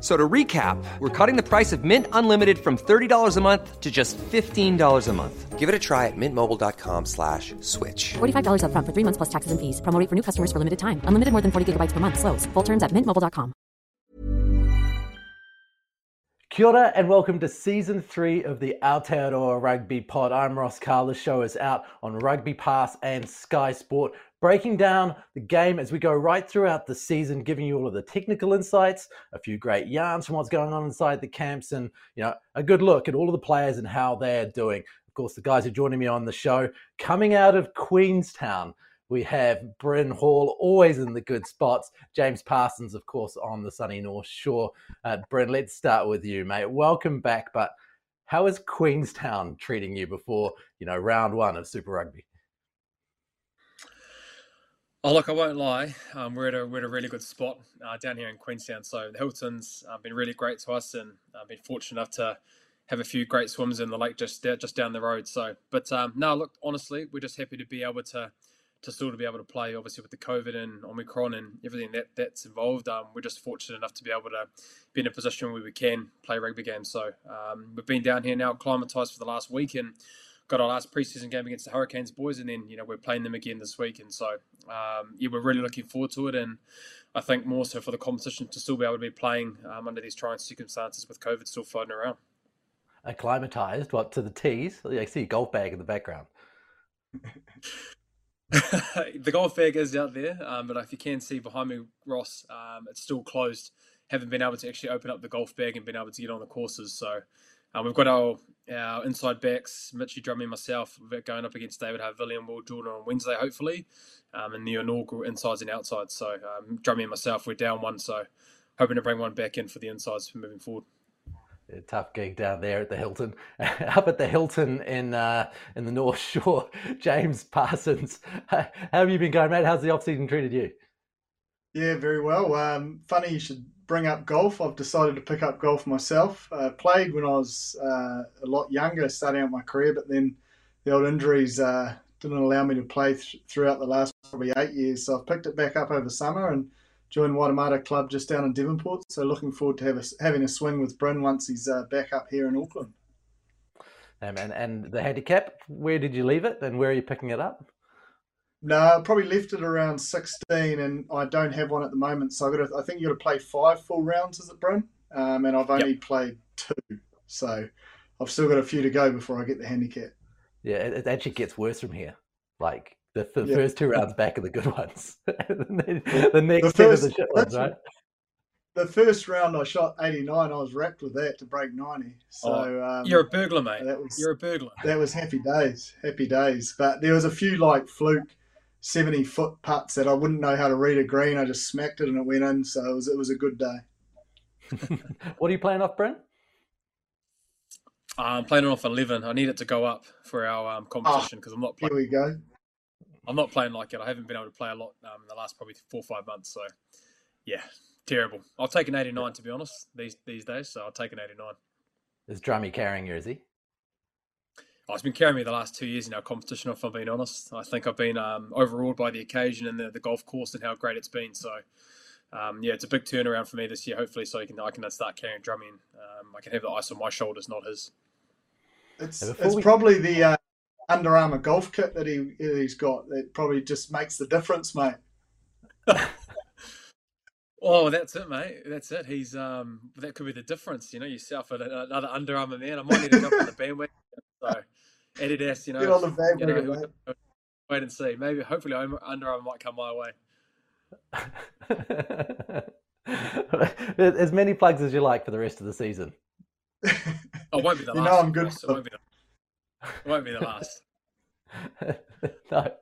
So to recap, we're cutting the price of Mint Unlimited from $30 a month to just $15 a month. Give it a try at mintmobile.com slash switch. $45 upfront for three months plus taxes and fees. Promo for new customers for limited time. Unlimited more than 40 gigabytes per month. Slows. Full terms at mintmobile.com. Kia ora and welcome to season three of the Aotearoa Rugby Pod. I'm Ross Karl. The show is out on Rugby Pass and Sky Sport breaking down the game as we go right throughout the season, giving you all of the technical insights, a few great yarns from what's going on inside the camps, and you know a good look at all of the players and how they're doing. Of course, the guys who are joining me on the show coming out of Queenstown. We have Bryn Hall, always in the good spots. James Parsons, of course, on the sunny North Shore. Uh, Bryn, let's start with you, mate. Welcome back. But how is Queenstown treating you before you know round one of Super Rugby? Oh, look, I won't lie. Um, we're, at a, we're at a really good spot uh, down here in Queenstown. So the Hilton's uh, been really great to us, and I've been fortunate enough to have a few great swims in the lake just just down the road. So, but um, no, look, honestly, we're just happy to be able to to still be able to play. Obviously, with the COVID and Omicron and everything that that's involved, um, we're just fortunate enough to be able to be in a position where we can play rugby games. So um, we've been down here now, acclimatized for the last week, and got our last preseason game against the Hurricanes boys, and then you know we're playing them again this week, and so um, yeah, we're really looking forward to it, and I think more so for the competition to still be able to be playing um, under these trying circumstances with COVID still floating around. Acclimatized, what to the tees? I see a golf bag in the background. the golf bag is out there, um, but if you can see behind me, Ross, um, it's still closed. Haven't been able to actually open up the golf bag and been able to get on the courses. So um, we've got our, our inside backs, Mitchy Drummy myself, going up against David Havili and Will Jordan on Wednesday, hopefully, um, in the inaugural insides and outsides. So um, Drummy and myself, we're down one, so hoping to bring one back in for the insides for moving forward. A tough gig down there at the Hilton. Up at the Hilton in uh, in the North Shore, James Parsons. How have you been going, mate? How's the off season treated you? Yeah, very well. Um, funny you should bring up golf. I've decided to pick up golf myself. Uh, played when I was uh, a lot younger, starting out my career, but then the old injuries uh, didn't allow me to play th- throughout the last probably eight years. So I've picked it back up over summer and joined Waitemata Club just down in Devonport. So looking forward to a, having a swing with Bryn once he's uh, back up here in Auckland. And, and the handicap, where did you leave it and where are you picking it up? No, I probably left it around 16, and I don't have one at the moment. So I got. To, I think you got to play five full rounds, is it, Bryn? Um, and I've only yep. played two, so I've still got a few to go before I get the handicap. Yeah, it, it actually gets worse from here. Like the, the yeah. first two rounds back are the good ones. the next the first, are the shit ones, right? The first round I shot 89. I was wrapped with that to break 90. So oh, um, you're a burglar, mate. That was, you're a burglar. That was happy days. Happy days. But there was a few like fluke 70 foot putts that I wouldn't know how to read a green. I just smacked it and it went in. So it was, it was a good day. what are you playing off, Brent? I'm playing off 11. I need it to go up for our um, competition because oh, I'm not playing. Here we go. I'm not playing like it. I haven't been able to play a lot um, in the last probably four or five months. So, yeah, terrible. I'll take an 89 to be honest these these days. So I'll take an 89. Is Drummy carrying you? Is he? Oh, it's been carrying me the last two years in our competition. If I'm being honest, I think I've been um, overawed by the occasion and the, the golf course and how great it's been. So, um, yeah, it's a big turnaround for me this year. Hopefully, so I can I can start carrying Drummy. Um, I can have the ice on my shoulders, not his. It's it's we... probably the uh, Under Armour golf kit that he he's got that probably just makes the difference, mate. Oh, that's it, mate. That's it. He's um, that could be the difference. You know, yourself and another Under Armour man. I might need to jump on the bandwagon So Adidas, you know, Get on the you know, bandwagon, mate. wait and see. Maybe, hopefully, Under Armour might come my way. as many plugs as you like for the rest of the season. Oh, it won't be the last. You last. know I'm good Ross. It won't be the, it won't be the last. no.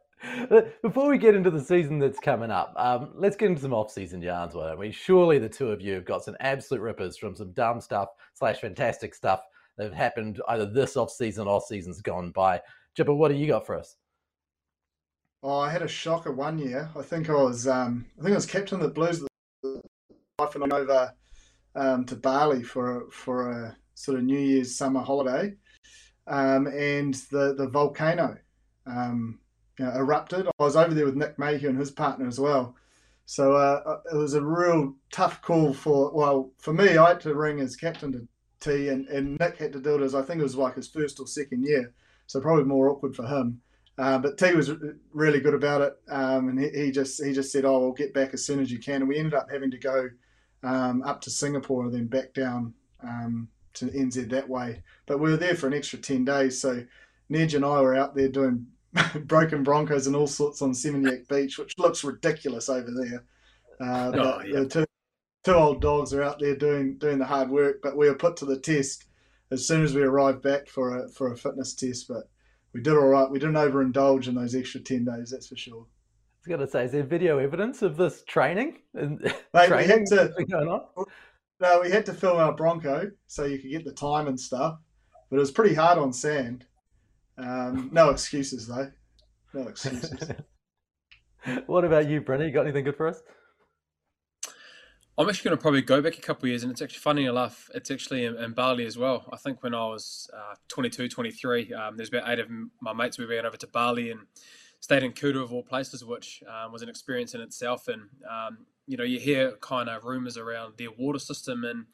Before we get into the season that's coming up, um, let's get into some off-season yarns, why don't we? Surely the two of you have got some absolute rippers from some dumb stuff slash fantastic stuff that have happened either this off-season or seasons gone by. Jipper, what do you got for us? Oh, I had a shocker one year. I think I was, um, I think I was captain of the Blues. Wife and over um, to Bali for a, for a sort of New Year's summer holiday, um, and the the volcano um, you know, erupted. I was over there with Nick Mayhew and his partner as well. So uh, it was a real tough call for well for me. I had to ring as captain to T, and, and Nick had to do it as I think it was like his first or second year, so probably more awkward for him. Uh, but T was really good about it, um, and he, he just he just said, "Oh, we'll get back as soon as you can." And we ended up having to go um, up to Singapore and then back down um, to NZ that way. But we were there for an extra ten days, so Nedge and I were out there doing broken Broncos and all sorts on Seminyak Beach, which looks ridiculous over there. Uh, but Oh, yeah. the two, old dogs are out there doing doing the hard work. But we were put to the test as soon as we arrived back for a for a fitness test. But we did all right. We didn't overindulge in those extra ten days, that's for sure. I was going to say, is there video evidence of this training? And Mate, we training had to- going on? No, we had to film our Bronco so you could get the time and stuff, but it was pretty hard on sand. Um, no excuses though. No excuses. what about you, Brennan? You got anything good for us? I'm actually going to probably go back a couple of years, and it's actually funny enough, it's actually in, in Bali as well. I think when I was uh, 22, 23, um, there's about eight of my mates. We went over to Bali and stayed in Kuta of all places, which um, was an experience in itself. And um, you know, you hear kind of rumors around their water system and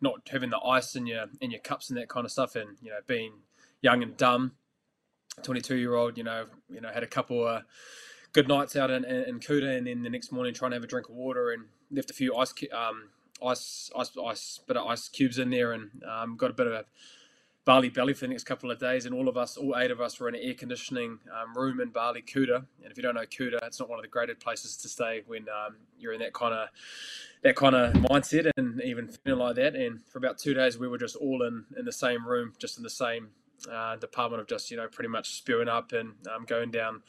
not having the ice in your in your cups and that kind of stuff, and you know, being young and dumb. 22 year old, you know, you know, had a couple of good nights out in, in, in Kuta, and then the next morning trying to have a drink of water and left a few ice, um, ice, ice, ice, bit of ice cubes in there, and um, got a bit of a Bali belly for the next couple of days. And all of us, all eight of us, were in an air conditioning um, room in Bali, Kuta. And if you don't know Kuta, it's not one of the greatest places to stay when um, you're in that kind of that kind of mindset and even feeling like that. And for about two days, we were just all in in the same room, just in the same uh, department of just you know pretty much spewing up and um, going down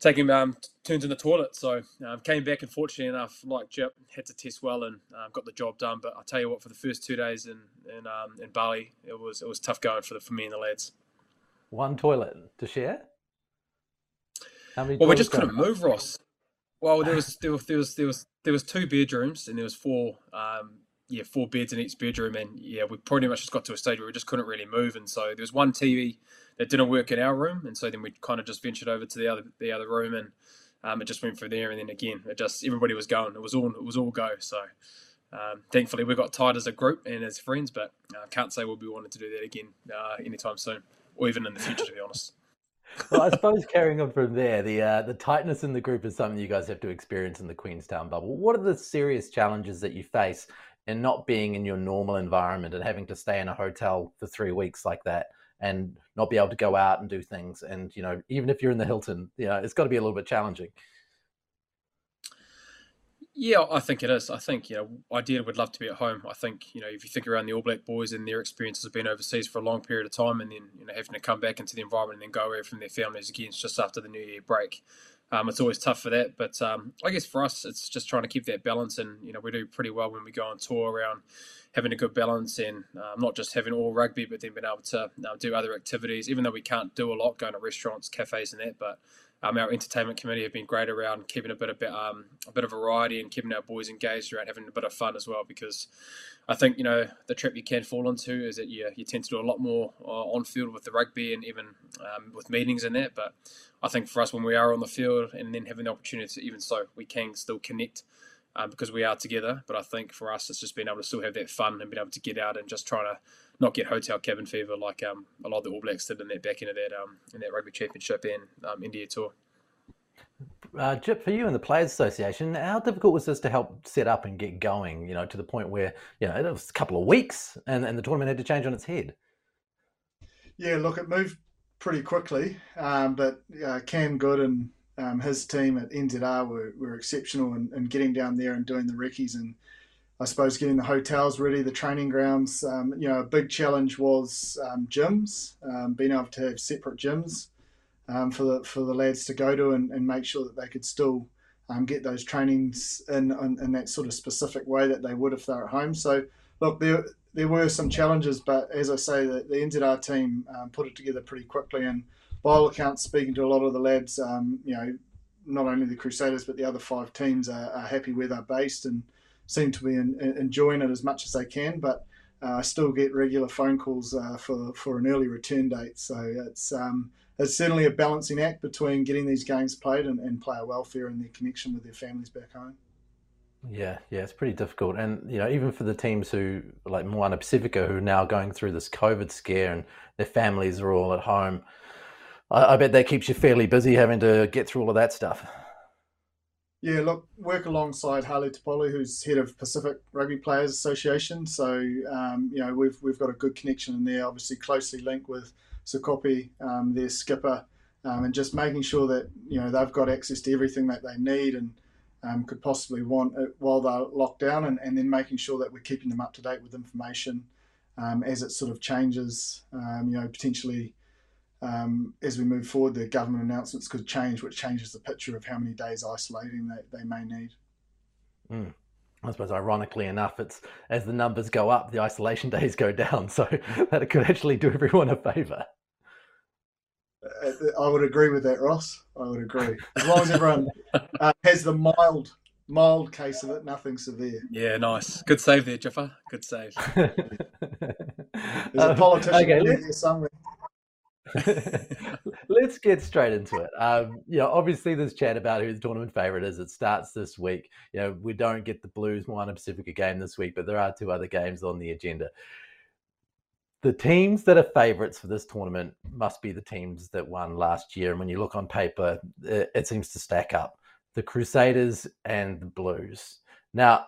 taking um, turns in the toilet. So um, came back and fortunately enough, like Jip, had to test well and um, got the job done. But I tell you what, for the first two days in in, um, in Bali, it was it was tough going for the for me and the lads. One toilet to share? How many Well, we just couldn't move, Ross. Well, there was there was there was there was there was two bedrooms and there was four um, yeah four beds in each bedroom and yeah we pretty much just got to a stage where we just couldn't really move and so there was one TV that didn't work in our room and so then we kind of just ventured over to the other the other room and um, it just went from there and then again it just everybody was going it was all it was all go so um, thankfully we got tied as a group and as friends but I uh, can't say we'll be wanting to do that again uh, anytime soon or even in the future to be honest. well, I suppose carrying on from there, the uh, the tightness in the group is something you guys have to experience in the Queenstown bubble. What are the serious challenges that you face in not being in your normal environment and having to stay in a hotel for three weeks like that and not be able to go out and do things? And you know, even if you're in the Hilton, you know, it's got to be a little bit challenging. Yeah, I think it is. I think, you know, ideally would love to be at home. I think, you know, if you think around the All Black boys and their experiences of being overseas for a long period of time and then, you know, having to come back into the environment and then go away from their families again just after the New Year break. Um, it's always tough for that. But um, I guess for us, it's just trying to keep that balance. And, you know, we do pretty well when we go on tour around having a good balance and um, not just having all rugby, but then being able to uh, do other activities, even though we can't do a lot going to restaurants, cafes, and that. But um, our entertainment committee have been great around keeping a bit of um, a bit of variety and keeping our boys engaged around having a bit of fun as well. Because I think you know the trap you can fall into is that you you tend to do a lot more uh, on field with the rugby and even um, with meetings and that. But I think for us when we are on the field and then having the opportunity to even so we can still connect. Um, because we are together, but I think for us it's just being able to still have that fun and being able to get out and just trying to not get hotel cabin fever like um, a lot of the All Blacks did in that back end of that um, in that rugby championship and um, India tour. Uh, Jip, for you and the Players Association, how difficult was this to help set up and get going? You know, to the point where you know it was a couple of weeks and, and the tournament had to change on its head. Yeah, look, it moved pretty quickly, um, but uh, Cam Good and um, his team at NZR were, were exceptional in, in, getting down there and doing the recce's and I suppose getting the hotels ready, the training grounds. Um, you know, a big challenge was um, gyms, um, being able to have separate gyms um, for the for the lads to go to and, and make sure that they could still um, get those trainings in, in, in that sort of specific way that they would if they're at home. So, look, there there were some challenges, but as I say, the, the NZR team um, put it together pretty quickly. And by all accounts, speaking to a lot of the lads, you know, not only the Crusaders but the other five teams are, are happy where they're based and seem to be in, in, enjoying it as much as they can. But uh, I still get regular phone calls uh, for for an early return date. So it's um, it's certainly a balancing act between getting these games played and, and player welfare and their connection with their families back home. Yeah, yeah, it's pretty difficult, and you know, even for the teams who like Moana Pacifica, who are now going through this COVID scare, and their families are all at home. I, I bet that keeps you fairly busy having to get through all of that stuff. Yeah, look, work alongside Hale T-Pole, who's head of Pacific Rugby Players Association. So, um, you know, we've we've got a good connection in there. Obviously, closely linked with Sekope, um, their skipper, um, and just making sure that you know they've got access to everything that they need and um, could possibly want while they're locked down, and, and then making sure that we're keeping them up to date with information um, as it sort of changes. Um, you know, potentially um, as we move forward, the government announcements could change, which changes the picture of how many days isolating they, they may need. Mm. I suppose, ironically enough, it's as the numbers go up, the isolation days go down, so that it could actually do everyone a favour. Uh, I would agree with that, Ross. I would agree. As long as everyone uh, has the mild, mild case of it, nothing severe. Yeah, nice. Good save there, Jipper. Good save. There's a politician okay, there somewhere. Let's get straight into it. Um, you know, obviously, there's chat about who the tournament favorite is. It starts this week. You know, we don't get the Blues Moana Pacifica game this week, but there are two other games on the agenda. The teams that are favorites for this tournament must be the teams that won last year. And when you look on paper, it, it seems to stack up the Crusaders and the Blues. Now,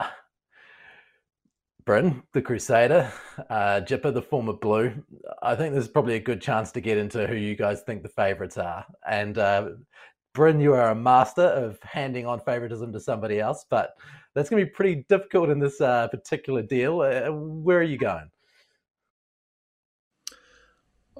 Bryn, the Crusader, uh, Jipper, the former Blue. I think there's probably a good chance to get into who you guys think the favourites are. And uh, Bryn, you are a master of handing on favouritism to somebody else, but that's going to be pretty difficult in this uh, particular deal. Uh, where are you going?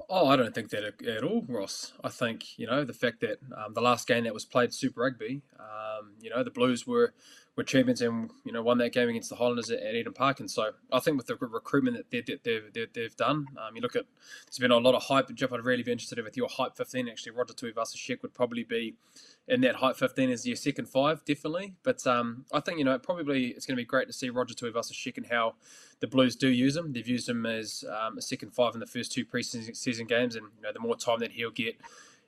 Oh, I don't think that at, all, Ross. I think you know the fact that um, the last game that was played Super Rugby, um, you know, the Blues were were champions and you know won that game against the Highlanders at, at Eden Park. And so I think with the recruitment that they've, they've, they've done, um, you look at there's been a lot of hype. Jeff, I'd really be interested with your hype 15. Actually, Roger Tuivasa-Sheck would probably be in that hype 15 as your second five, definitely. But um, I think you know probably it's going to be great to see Roger Tuivasa-Sheck and how the Blues do use him. They've used him as um, a second five in the first two preseason games, and you know the more time that he'll get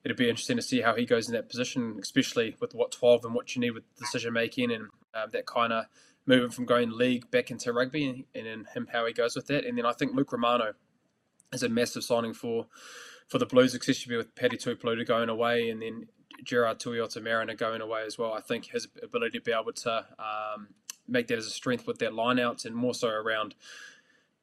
it'll be interesting to see how he goes in that position, especially with what 12 and what you need with decision making and um, that kind of moving from going league back into rugby and, and him how he goes with that. And then I think Luke Romano is a massive signing for for the Blues, especially with Paddy Tuipulotu going away and then Gerard Tuiota-Mariner going away as well. I think his ability to be able to um, make that as a strength with their lineouts and more so around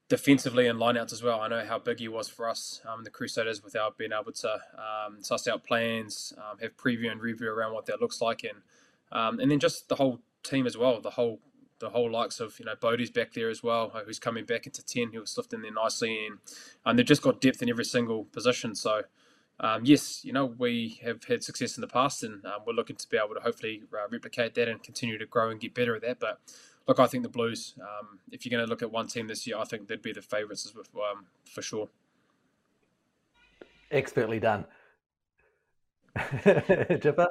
defensively and lineouts as well. I know how big he was for us, um, the Crusaders, without being able to um, suss out plans, um, have preview and review around what that looks like, and um, and then just the whole team as well. The whole the whole likes of you know Bodie's back there as well, uh, who's coming back into ten, who was in there nicely, and and they've just got depth in every single position. So. Um, yes, you know we have had success in the past, and um, we're looking to be able to hopefully uh, replicate that and continue to grow and get better at that. But look, I think the Blues. Um, if you're going to look at one team this year, I think they'd be the favourites um, for sure. Expertly done, Jipper.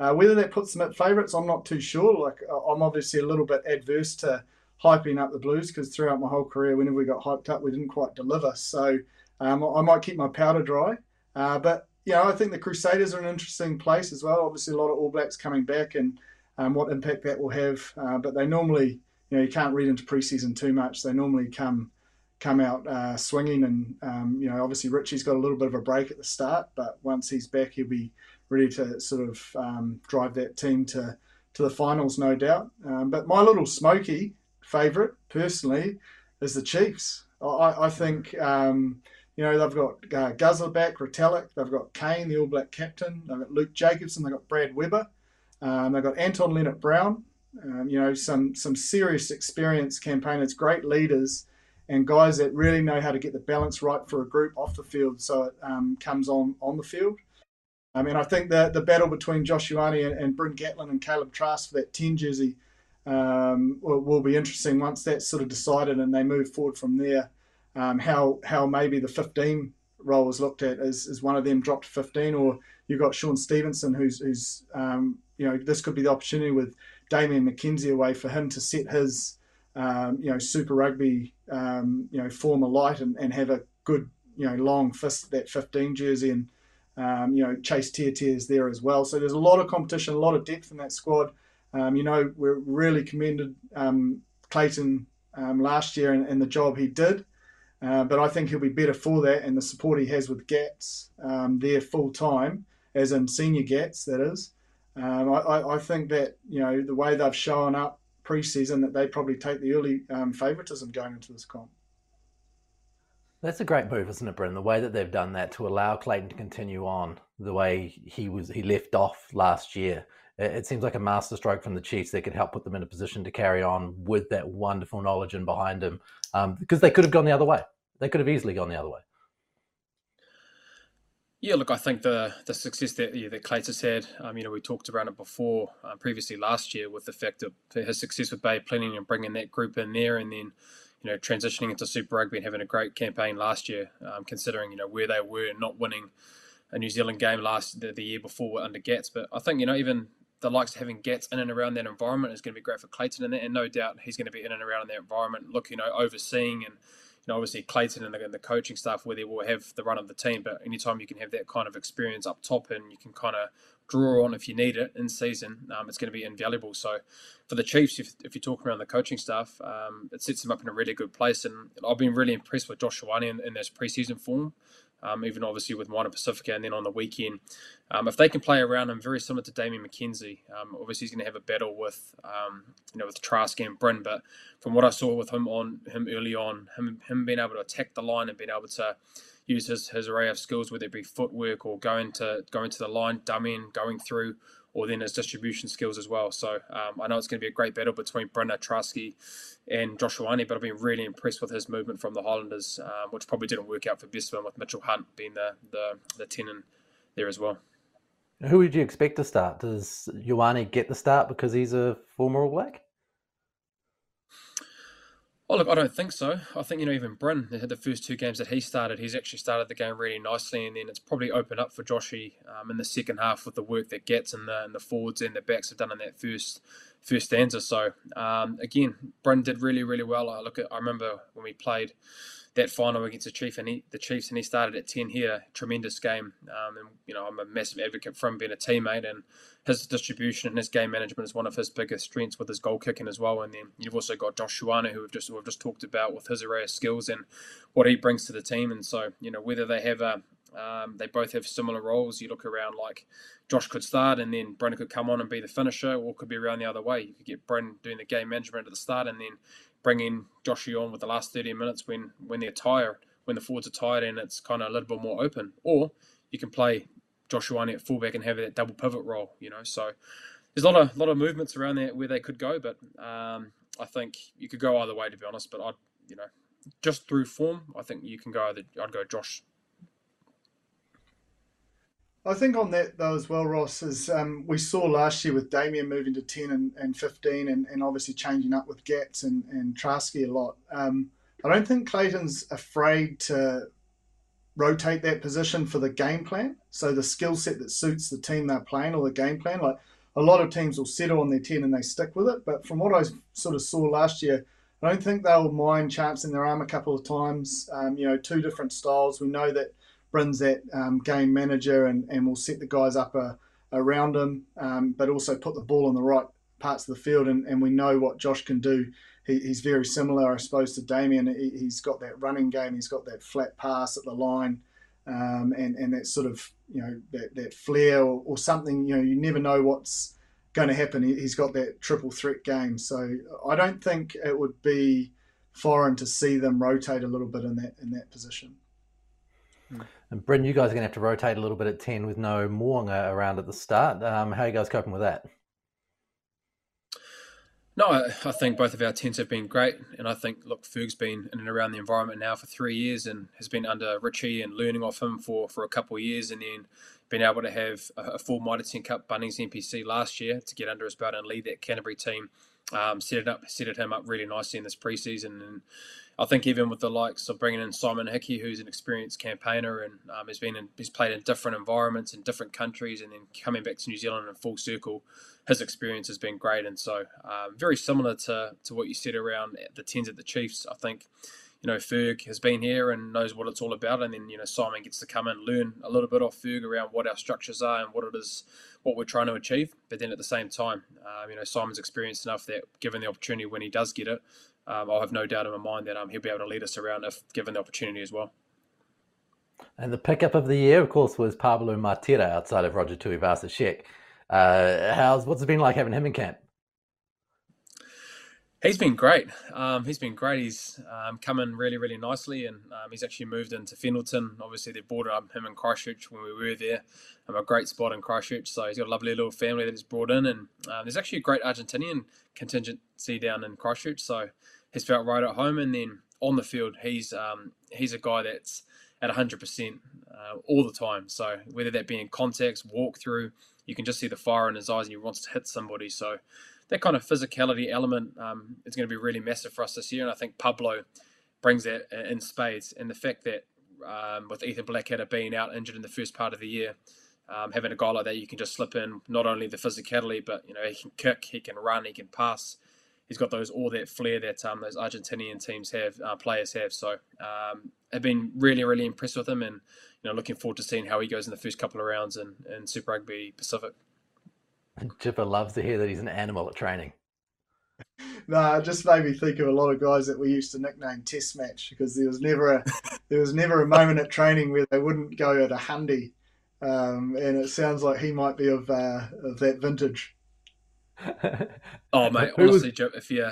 Uh, whether that puts them at favourites, I'm not too sure. Like I'm obviously a little bit adverse to hyping up the Blues because throughout my whole career, whenever we got hyped up, we didn't quite deliver. So um, I might keep my powder dry. Uh, but you know, I think the Crusaders are an interesting place as well. Obviously, a lot of All Blacks coming back and um, what impact that will have. Uh, but they normally, you know, you can't read into preseason too much. They normally come come out uh, swinging, and um, you know, obviously Richie's got a little bit of a break at the start, but once he's back, he'll be ready to sort of um, drive that team to to the finals, no doubt. Um, but my little smoky favourite, personally, is the Chiefs. I, I think um, you know, they've got uh, Guzzler back, Retallick, they've got Cane, the All Black captain, they've got Luke Jacobson, they've got Brad Weber, um, they've got Anton Lienert-Brown, um, you know, some some serious experienced campaigners, great leaders, and guys that really know how to get the balance right for a group off the field so it um, comes on on the field. I mean, I think the the battle between Josh Ioane and, and Bryn Gatland and Caleb Trask for that 10 jersey um, will, will, be interesting once that's sort of decided and they move forward from there. Um, how how maybe the 15 role is looked at as, as one of them dropped 15, or you've got Shaun Stevenson, who's who's um, you know this could be the opportunity with Damian McKenzie away for him to set his um, you know Super Rugby um, you know form alight and, and have a good you know long fist that 15 jersey and um, you know Chase Tiatia is there as well. So there's a lot of competition, a lot of depth in that squad. Um, you know, we really commended um, Clayton um, last year and, and, the job he did. Uh, but I think he'll be better for that and the support he has with Gats um, there full time, as in senior Gats, that is. Um, I, I, think that, you know, the way they've shown up pre-season, that they probably take the early favouritism going into this comp. That's a great move, isn't it, Bryn? The way that they've done that to allow Clayton to continue on the way he was he left off last year it seems like a masterstroke from the Chiefs that could help put them in a position to carry on with that wonderful knowledge and behind them, um, because they could have gone the other way. They could have easily gone the other way. Yeah, look, I think the the success that yeah, that Clayton's had, um, you know, we talked around it before, uh, previously last year, with the fact of his success with Bay of Plenty and bringing that group in there, and then you know transitioning into Super Rugby and having a great campaign last year, um, considering you know where they were and not winning a New Zealand game last the, the year before under Gats. But I think you know even the likes of having Gats in and around that environment is going to be great for Clayton and, and no doubt he's going to be in and around in that environment, look, you know, overseeing and know, obviously Clayton and the, and the, coaching staff where they will have the run of the team. But anytime you can have that kind of experience up top and you can kind of draw on if you need it in season, um, it's going to be invaluable. So for the Chiefs, if, if you're talking around the coaching staff, um, it sets them up in a really good place. And I've been really impressed with Josh Ioane in, in this preseason form um, even obviously with Moana Pacifica, and then on the weekend, um, if they can play around him, very similar to Damian McKenzie. Um, obviously, he's going to have a battle with um, you know with Trask and Bryn, but from what I saw with him on him early on, him him being able to attack the line and being able to use his, his array of skills, whether it be footwork or going to going to the line, dummying, going through, or then his distribution skills as well. So um, I know it's going to be a great battle between Brenna Trasky and Josh Ioane, but I've been really impressed with his movement from the Highlanders, um, which probably didn't work out for Bestman with Mitchell Hunt being the the, the tenant there as well. Who would you expect to start? Does Ioane get the start because he's a former All Black? Oh, look, I don't think so. I think, you know, even Bryn, the first two games that he started, he's actually started the game really nicely. And then it's probably opened up for Joshy um, in the second half with the work that Gats and the, and the forwards and the backs have done in that first first stanza. So, um, again, Bryn did really, really well. I look at, I remember when we played that final against the Chief and he, the Chiefs, and he started at ten here. Tremendous game, um, and you know I'm a massive advocate for him being a teammate, and his distribution and his game management is one of his biggest strengths with his goal kicking as well. And then you've also got Josh who we've just we've just talked about with his array of skills and what he brings to the team. And so you know whether they have a um, they both have similar roles. You look around like Josh could start, and then Brendan could come on and be the finisher, or could be around the other way. You could get Brendan doing the game management at the start, and then bring in Joshy on with the last 30 minutes when when they're tired, when the forwards are tired and it's kind of a little bit more open. Or you can play Joshua at fullback and have that double pivot role, you know. So there's a lot of lot of movements around there where they could go, but um, I think you could go either way to be honest. But I'd you know just through form, I think you can go either. I'd go Josh I think on that though as well, Ross, is um, we saw last year with Damian moving to 10 and, and 15 and, and obviously changing up with Gats and, and Trasky a lot. Um, I don't think Clayton's afraid to rotate that position for the game plan. So the skill set that suits the team they're playing or the game plan. Like a lot of teams will settle on their 10 and they stick with it. But from what I sort of saw last year, I don't think they'll mind chancing their arm a couple of times. Um, you know, two different styles. We know that Bryn's that um, game manager and, and will set the guys up uh, around him, um, but also put the ball in the right parts of the field. And, and we know what Josh can do. He, he's very similar, I suppose, to Damian. He, has got that running game, he's got that flat pass at the line, um, and, and that sort of, you know, that, that flair or, or something, you know, you never know what's going to happen. He's got that triple threat game. So I don't think it would be foreign to see them rotate a little bit in that in that position. And Bryn, you guys are going to have to rotate a little bit at 10 with no Mo'unga around at the start. Um, how are you guys coping with that? No, I think both of our tents have been great, and I think look, Ferg's been in and around the environment now for three years, and has been under Richie and learning off him for for a couple of years, and then been able to have a, full Mitre 10 Cup Bunnings NPC last year to get under his belt and lead that Canterbury team. Um, set it up, set it him up really nicely in this preseason, and I think even with the likes of bringing in Simon Hickey, who's an experienced campaigner and um, has been in, he's played in different environments in different countries, and then coming back to New Zealand in full circle, his experience has been great. And so, um, very similar to to what you said around the tens at the Chiefs. I think you know Ferg has been here and knows what it's all about, and then you know Simon gets to come and learn a little bit off Ferg around what our structures are and what it is, what we're trying to achieve. But then at the same time, um, you know Simon's experienced enough that given the opportunity when he does get it, um, I'll have no doubt in my mind that um, he'll be able to lead us around if given the opportunity as well. And the pickup of the year, of course, was Pablo Matera outside of Roger Tuivasa-Sheck. Uh, how's what's it been like having him in camp? He's been great. Um, he's been great. He's um, come in really, really nicely, and um, he's actually moved into Fendalton. Obviously, they brought up him in Christchurch when we were there. Um, a great spot in Christchurch, so he's got a lovely little family that he's brought in, and um, there's actually a great Argentinian contingency down in Christchurch. So he's felt right at home. And then on the field, he's um, he's a guy that's at 100% uh, all the time. So whether that be in context, walk through, you can just see the fire in his eyes and he wants to hit somebody. So that kind of physicality element um, is going to be really massive for us this year. And I think Pablo brings that in spades. And the fact that um, with Ethan Blackadder being out injured in the first part of the year, um, having a guy like that, you can just slip in not only the physicality, but you know he can kick, he can run, he can pass he's got those all that flair that um, those Argentinian teams have, uh, players have. So um, I've been really, really impressed with him, and you know, looking forward to seeing how he goes in the first couple of rounds in, in Super Rugby Pacific. Jipper loves to hear that he's an animal at training. No, it just made me think of a lot of guys that we used to nickname Test Match because there was never a there was never a moment at training where they wouldn't go at a handy, um, and it sounds like he might be of uh, of that vintage. oh mate, honestly, Joe, if you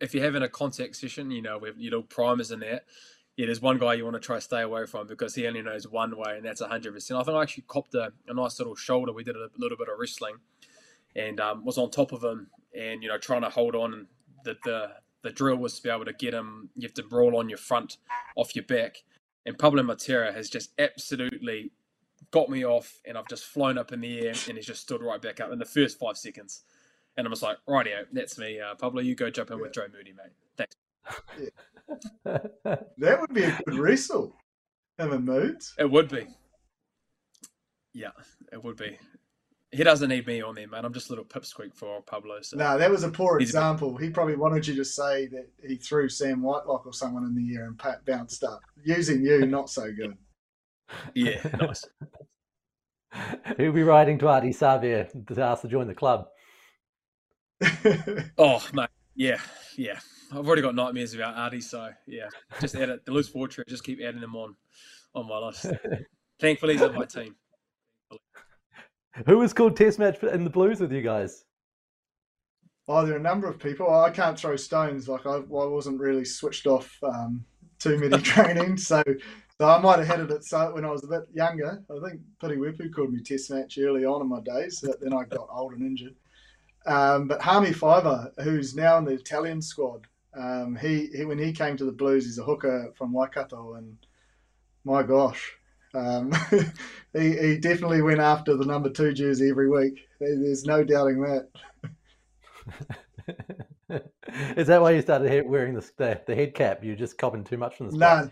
if you're having a contact session, you know, with you know primers in there, yeah, there's one guy you want to try to stay away from because he only knows one way, and that's hundred percent. I think I actually copped a, a, nice little shoulder. We did a little bit of wrestling, and um, was on top of him, and you know, trying to hold on. And the the the drill was to be able to get him. You have to brawl on your front, off your back, and Pablo Matera has just absolutely got me off, and I've just flown up in the air, and he's just stood right back up in the first five seconds. And I'm just like, rightio, that's me. Uh, Pablo, you go jump in with Joe Moody, mate. Thanks. that would be a good wrestle. Have a mood. It would be. Yeah, it would be. He doesn't need me on there, man. I'm just a little pipsqueak for Pablo. So. No, that was a poor example. A he probably wanted you to say that he threw Sam Whitelock or someone in the air and Pat bounced up. Using you, not so good. Yeah, nice. He'll be writing to Ardie Savea to ask to join the club. oh, mate. Yeah, yeah. I've already got nightmares about Ardie, so yeah. Just add it. The loose fortune, just keep adding them on on my list. Thankfully, he's on my team. Who was called Test Match in the Blues with you guys? Oh, there are a number of people. I can't throw stones. Like I, I wasn't really switched off um, too many training, so so I might have had it so when I was a bit younger. I think Piri Weepu called me Test Match early on in my days. But then I got old and injured. Um, but Hame Faiva, who's now in the Italian squad, um, he, he, when he came to the Blues, he's a hooker from Waikato, and my gosh, um, he, he definitely went after the number two jersey every week. There's no doubting that. Is that why you started wearing the, the, the head cap? You're just copping too much from the spot? No,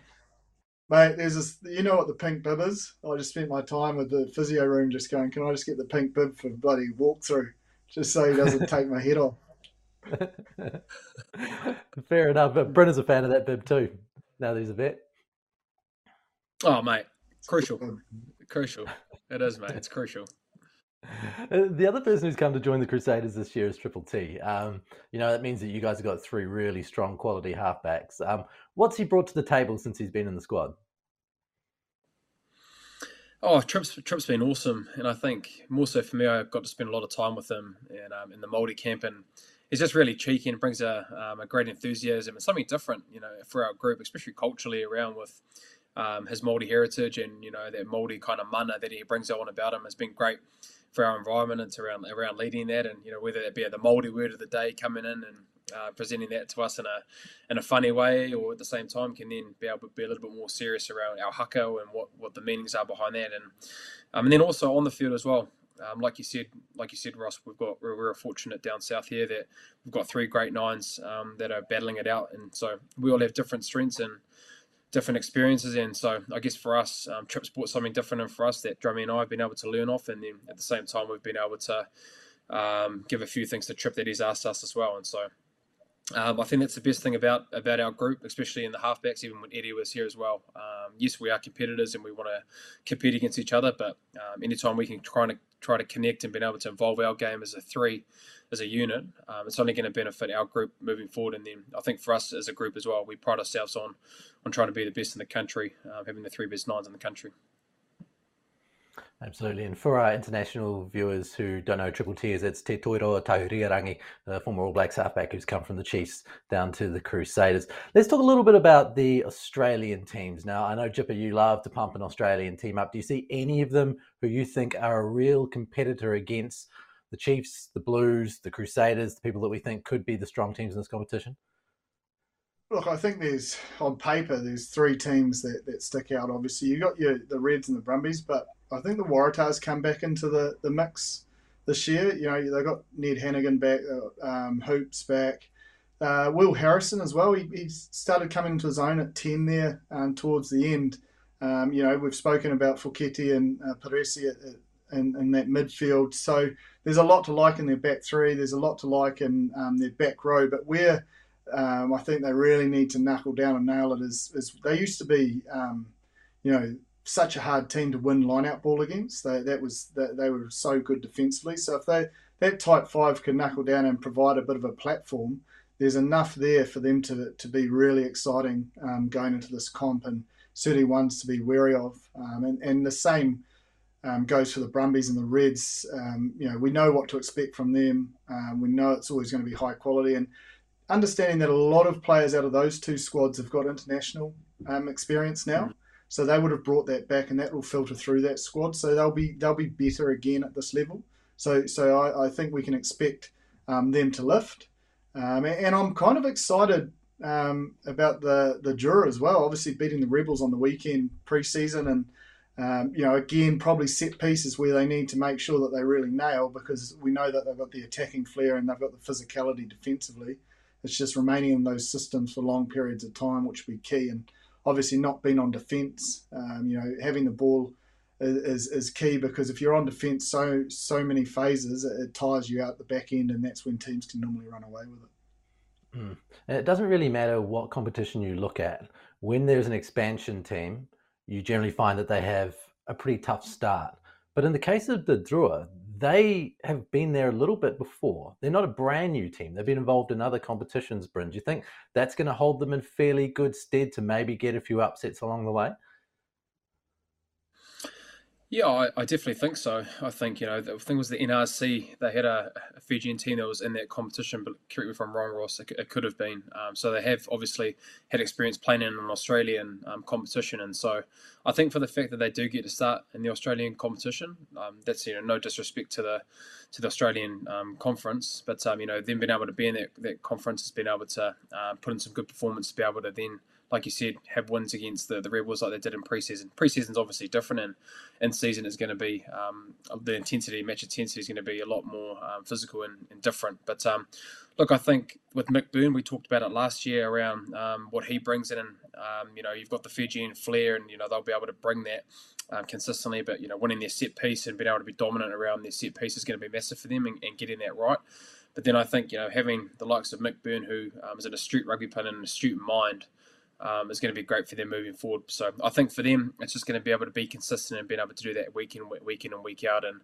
mate. There's this. You know what the pink bib is? I just spent my time with the physio room, just going, "Can I just get the pink bib for bloody walkthrough?" just so he doesn't take my head off. Fair enough. But Brent is a fan of that bib too. Now that he's a vet. Oh, mate, crucial, crucial. It is, mate. It's crucial. Uh, the other person who's come to join the Crusaders this year is Triple T. Um, you know, that means that you guys have got three really strong quality halfbacks. Um, what's he brought to the table since he's been in the squad? Oh, Trip's Trip's been awesome, and I think more so for me, I got to spend a lot of time with him in, um, in the Māori camp, and he's just really cheeky and brings a, um, a great enthusiasm and something different, you know, for our group, especially culturally around with um, his Māori heritage and you know that Māori kind of mana that he brings on about him has been great for our environment and around around leading that, and you know whether that be the Māori word of the day coming in and uh, presenting that to us in a in a funny way, or at the same time can then be able to be a little bit more serious around our haka and what, what the meanings are behind that, and um, and then also on the field as well. Um, like you said, like you said, Ross, we've got we're, we're fortunate down south here that we've got three great nines um, that are battling it out, and so we all have different strengths and different experiences. And so I guess for us, um, Trip's brought something different and for us that Drummy and I have been able to learn off, and then at the same time we've been able to um, give a few things to Trip that he's asked us as well. And so um, I think that's the best thing about about our group, especially in the halfbacks. Even when Eddie was here as well. Um, yes, we are competitors and we want to compete against each other, but um, anytime we can try to try to connect and be able to involve our game as a three, as a unit, um, it's only going to benefit our group moving forward. And then I think for us as a group as well, we pride ourselves on on trying to be the best in the country, um, having the three best nines in the country. Absolutely. And for our international viewers who don't know Triple T's, it's Te Toiroa Tahuriorangi, the former All Blacks halfback who's come from the Chiefs down to the Crusaders. Let's talk a little bit about the Australian teams. Now, I know, Jipper, you love to pump an Australian team up. Do you see any of them who you think are a real competitor against the Chiefs, the Blues, the Crusaders, the people that we think could be the strong teams in this competition? Look, I think there's on paper there's three teams that, that stick out. Obviously, you got your the Reds and the Brumbies, but I think the Waratahs come back into the, the mix this year. You know, they got Ned Hanigan back, uh, um, Hoops back, uh, Will Harrison as well. He, he, started coming into his own at 10 there um, towards the end. Um, you know, we've spoken about Foketi and uh, in, in, that midfield. So there's a lot to like in their back three. There's a lot to like in um, their back row. But where um, I think they really need to knuckle down and nail it is, is they used to be, um, you know, such a hard team to win line-out ball against. They, that was that they were so good defensively. So if they that tight five can knuckle down and provide a bit of a platform, there's enough there for them to to be really exciting um, going into this comp and certainly ones to be wary of. Um, and and the same um, goes for the Brumbies and the Reds. Um, you know we know what to expect from them. Um, we know it's always going to be high quality and. Understanding that a lot of players out of those two squads have got international um, experience now, so they would have brought that back, and that will filter through that squad. So they'll be they'll be better again at this level. So so I, I think we can expect um, them to lift, um, and I'm kind of excited um, about the the Drua as well. Obviously beating the Rebels on the weekend preseason, and um, you know again probably set pieces where they need to make sure that they really nail because we know that they've got the attacking flair and they've got the physicality defensively. It's just remaining in those systems for long periods of time, which will be key. And obviously not being on defence. Um, you know, having the ball is, is key because if you're on defence so so many phases, it, it, tires you out the back end, and that's when teams can normally run away with it. Mm. And it doesn't really matter what competition you look at. When there's an expansion team, you generally find that they have a pretty tough start. But in the case of the Drua, they have been there a little bit before. They're not a brand new team. They've been involved in other competitions, Bryn. Do you think that's going to hold them in fairly good stead to maybe get a few upsets along the way? Yeah, I, I, definitely think so. I think, you know, the thing was the NRC, they had a, a Fijian team that was in that competition, but correct me if I'm wrong, Ross, it, it could have been. Um, so they have obviously had experience playing in an Australian um, competition. And so I think for the fact that they do get to start in the Australian competition, um, that's, you know, no disrespect to the to the Australian um, conference, but, um, you know, them being able to be in that, that conference has been able to uh, put in some good performance to be able to then like you said, have wins against the, the Rebels like they did in preseason. Preseason's obviously different, and in season is going to be um, the intensity, match intensity is going to be a lot more um, physical and, and, different. But um, look, I think with Mick Byrne, we talked about it last year around um, what he brings in. And, um, you know, you've got the Fijian flair, and you know they'll be able to bring that um, consistently. But you know, winning their set piece and being able to be dominant around their set piece is going to be massive for them, and, and getting that right. But then I think you know having the likes of Mick Byrne, who is an astute rugby player and an astute mind um, is going to be great for them moving forward. So I think for them, it's just going to be able to be consistent and being able to do that week in, week in and week out. And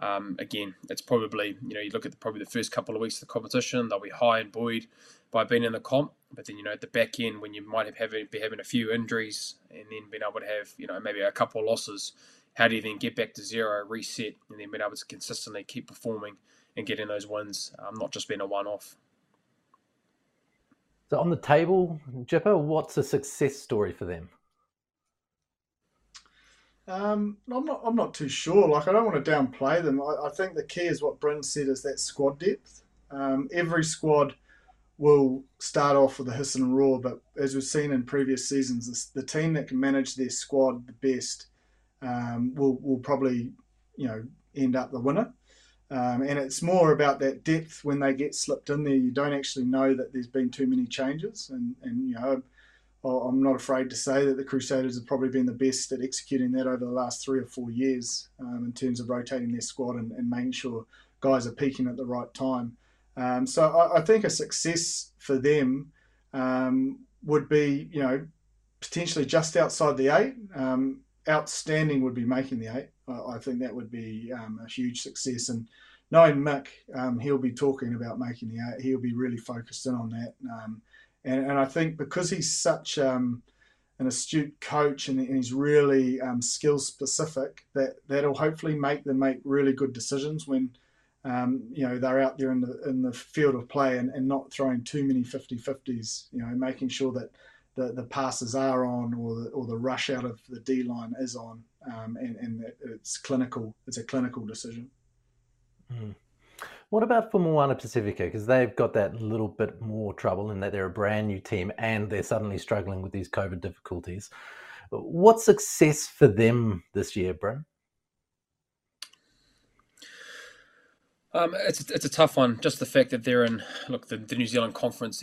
um, again, it's probably you know you look at the, probably the first couple of weeks of the competition, they'll be high and buoyed by being in the comp. But then you know at the back end, when you might have having, be having a few injuries and then being able to have you know maybe a couple of losses, how do you then get back to zero, reset, and then being able to consistently keep performing and getting those wins, um, not just being a one-off. So on the table, Jipper, what's a success story for them? Um, I'm not. I'm not too sure. Like I don't want to downplay them. I, I think the key is what Bryn said is that squad depth. Um, every squad will start off with a hiss and roar, but as we've seen in previous seasons, the team that can manage their squad the best um, will will probably you know end up the winner. Um, and it's more about that depth when they get slipped in there. You don't actually know that there's been too many changes, and and you know I'm not afraid to say that the Crusaders have probably been the best at executing that over the last three or four years um, in terms of rotating their squad and, and, making sure guys are peaking at the right time. Um, so I, I, think a success for them um, would be, you know, potentially just outside the eight. Um, outstanding would be making the eight. I, I think that would be um, a huge success. And knowing Mick, um, he'll be talking about making the eight. He'll be really focused in on that. And, and I think because he's such um, an astute coach and, and he's really um, skill specific, that that'll hopefully make them make really good decisions when um, you know they're out there in the in the field of play and, and not throwing too many 50-50s. You know, making sure that the, the passes are on or the, or the rush out of the D line is on, um, and, and it's clinical. It's a clinical decision. Mm. What about for Moana Pacifica? Because they've got that little bit more trouble in that they're a brand new team and they're suddenly struggling with these COVID difficulties. What success for them this year, Bryn? Um, it's it's a tough one. Just the fact that they're in look the, the New Zealand conference.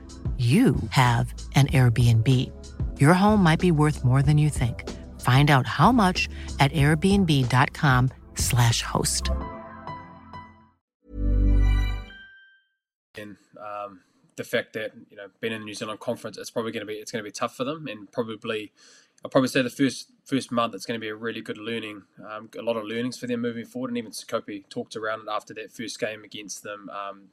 you have an Airbnb. Your home might be worth more than you think. Find out how much at airbnb.com/slash host. And um, the fact that you know being in the New Zealand conference, it's probably going to be it's going to be tough for them, and probably I'll probably say the first first month it's going to be a really good learning, um, a lot of learnings for them moving forward. And even Sekope talked around it after that first game against them um,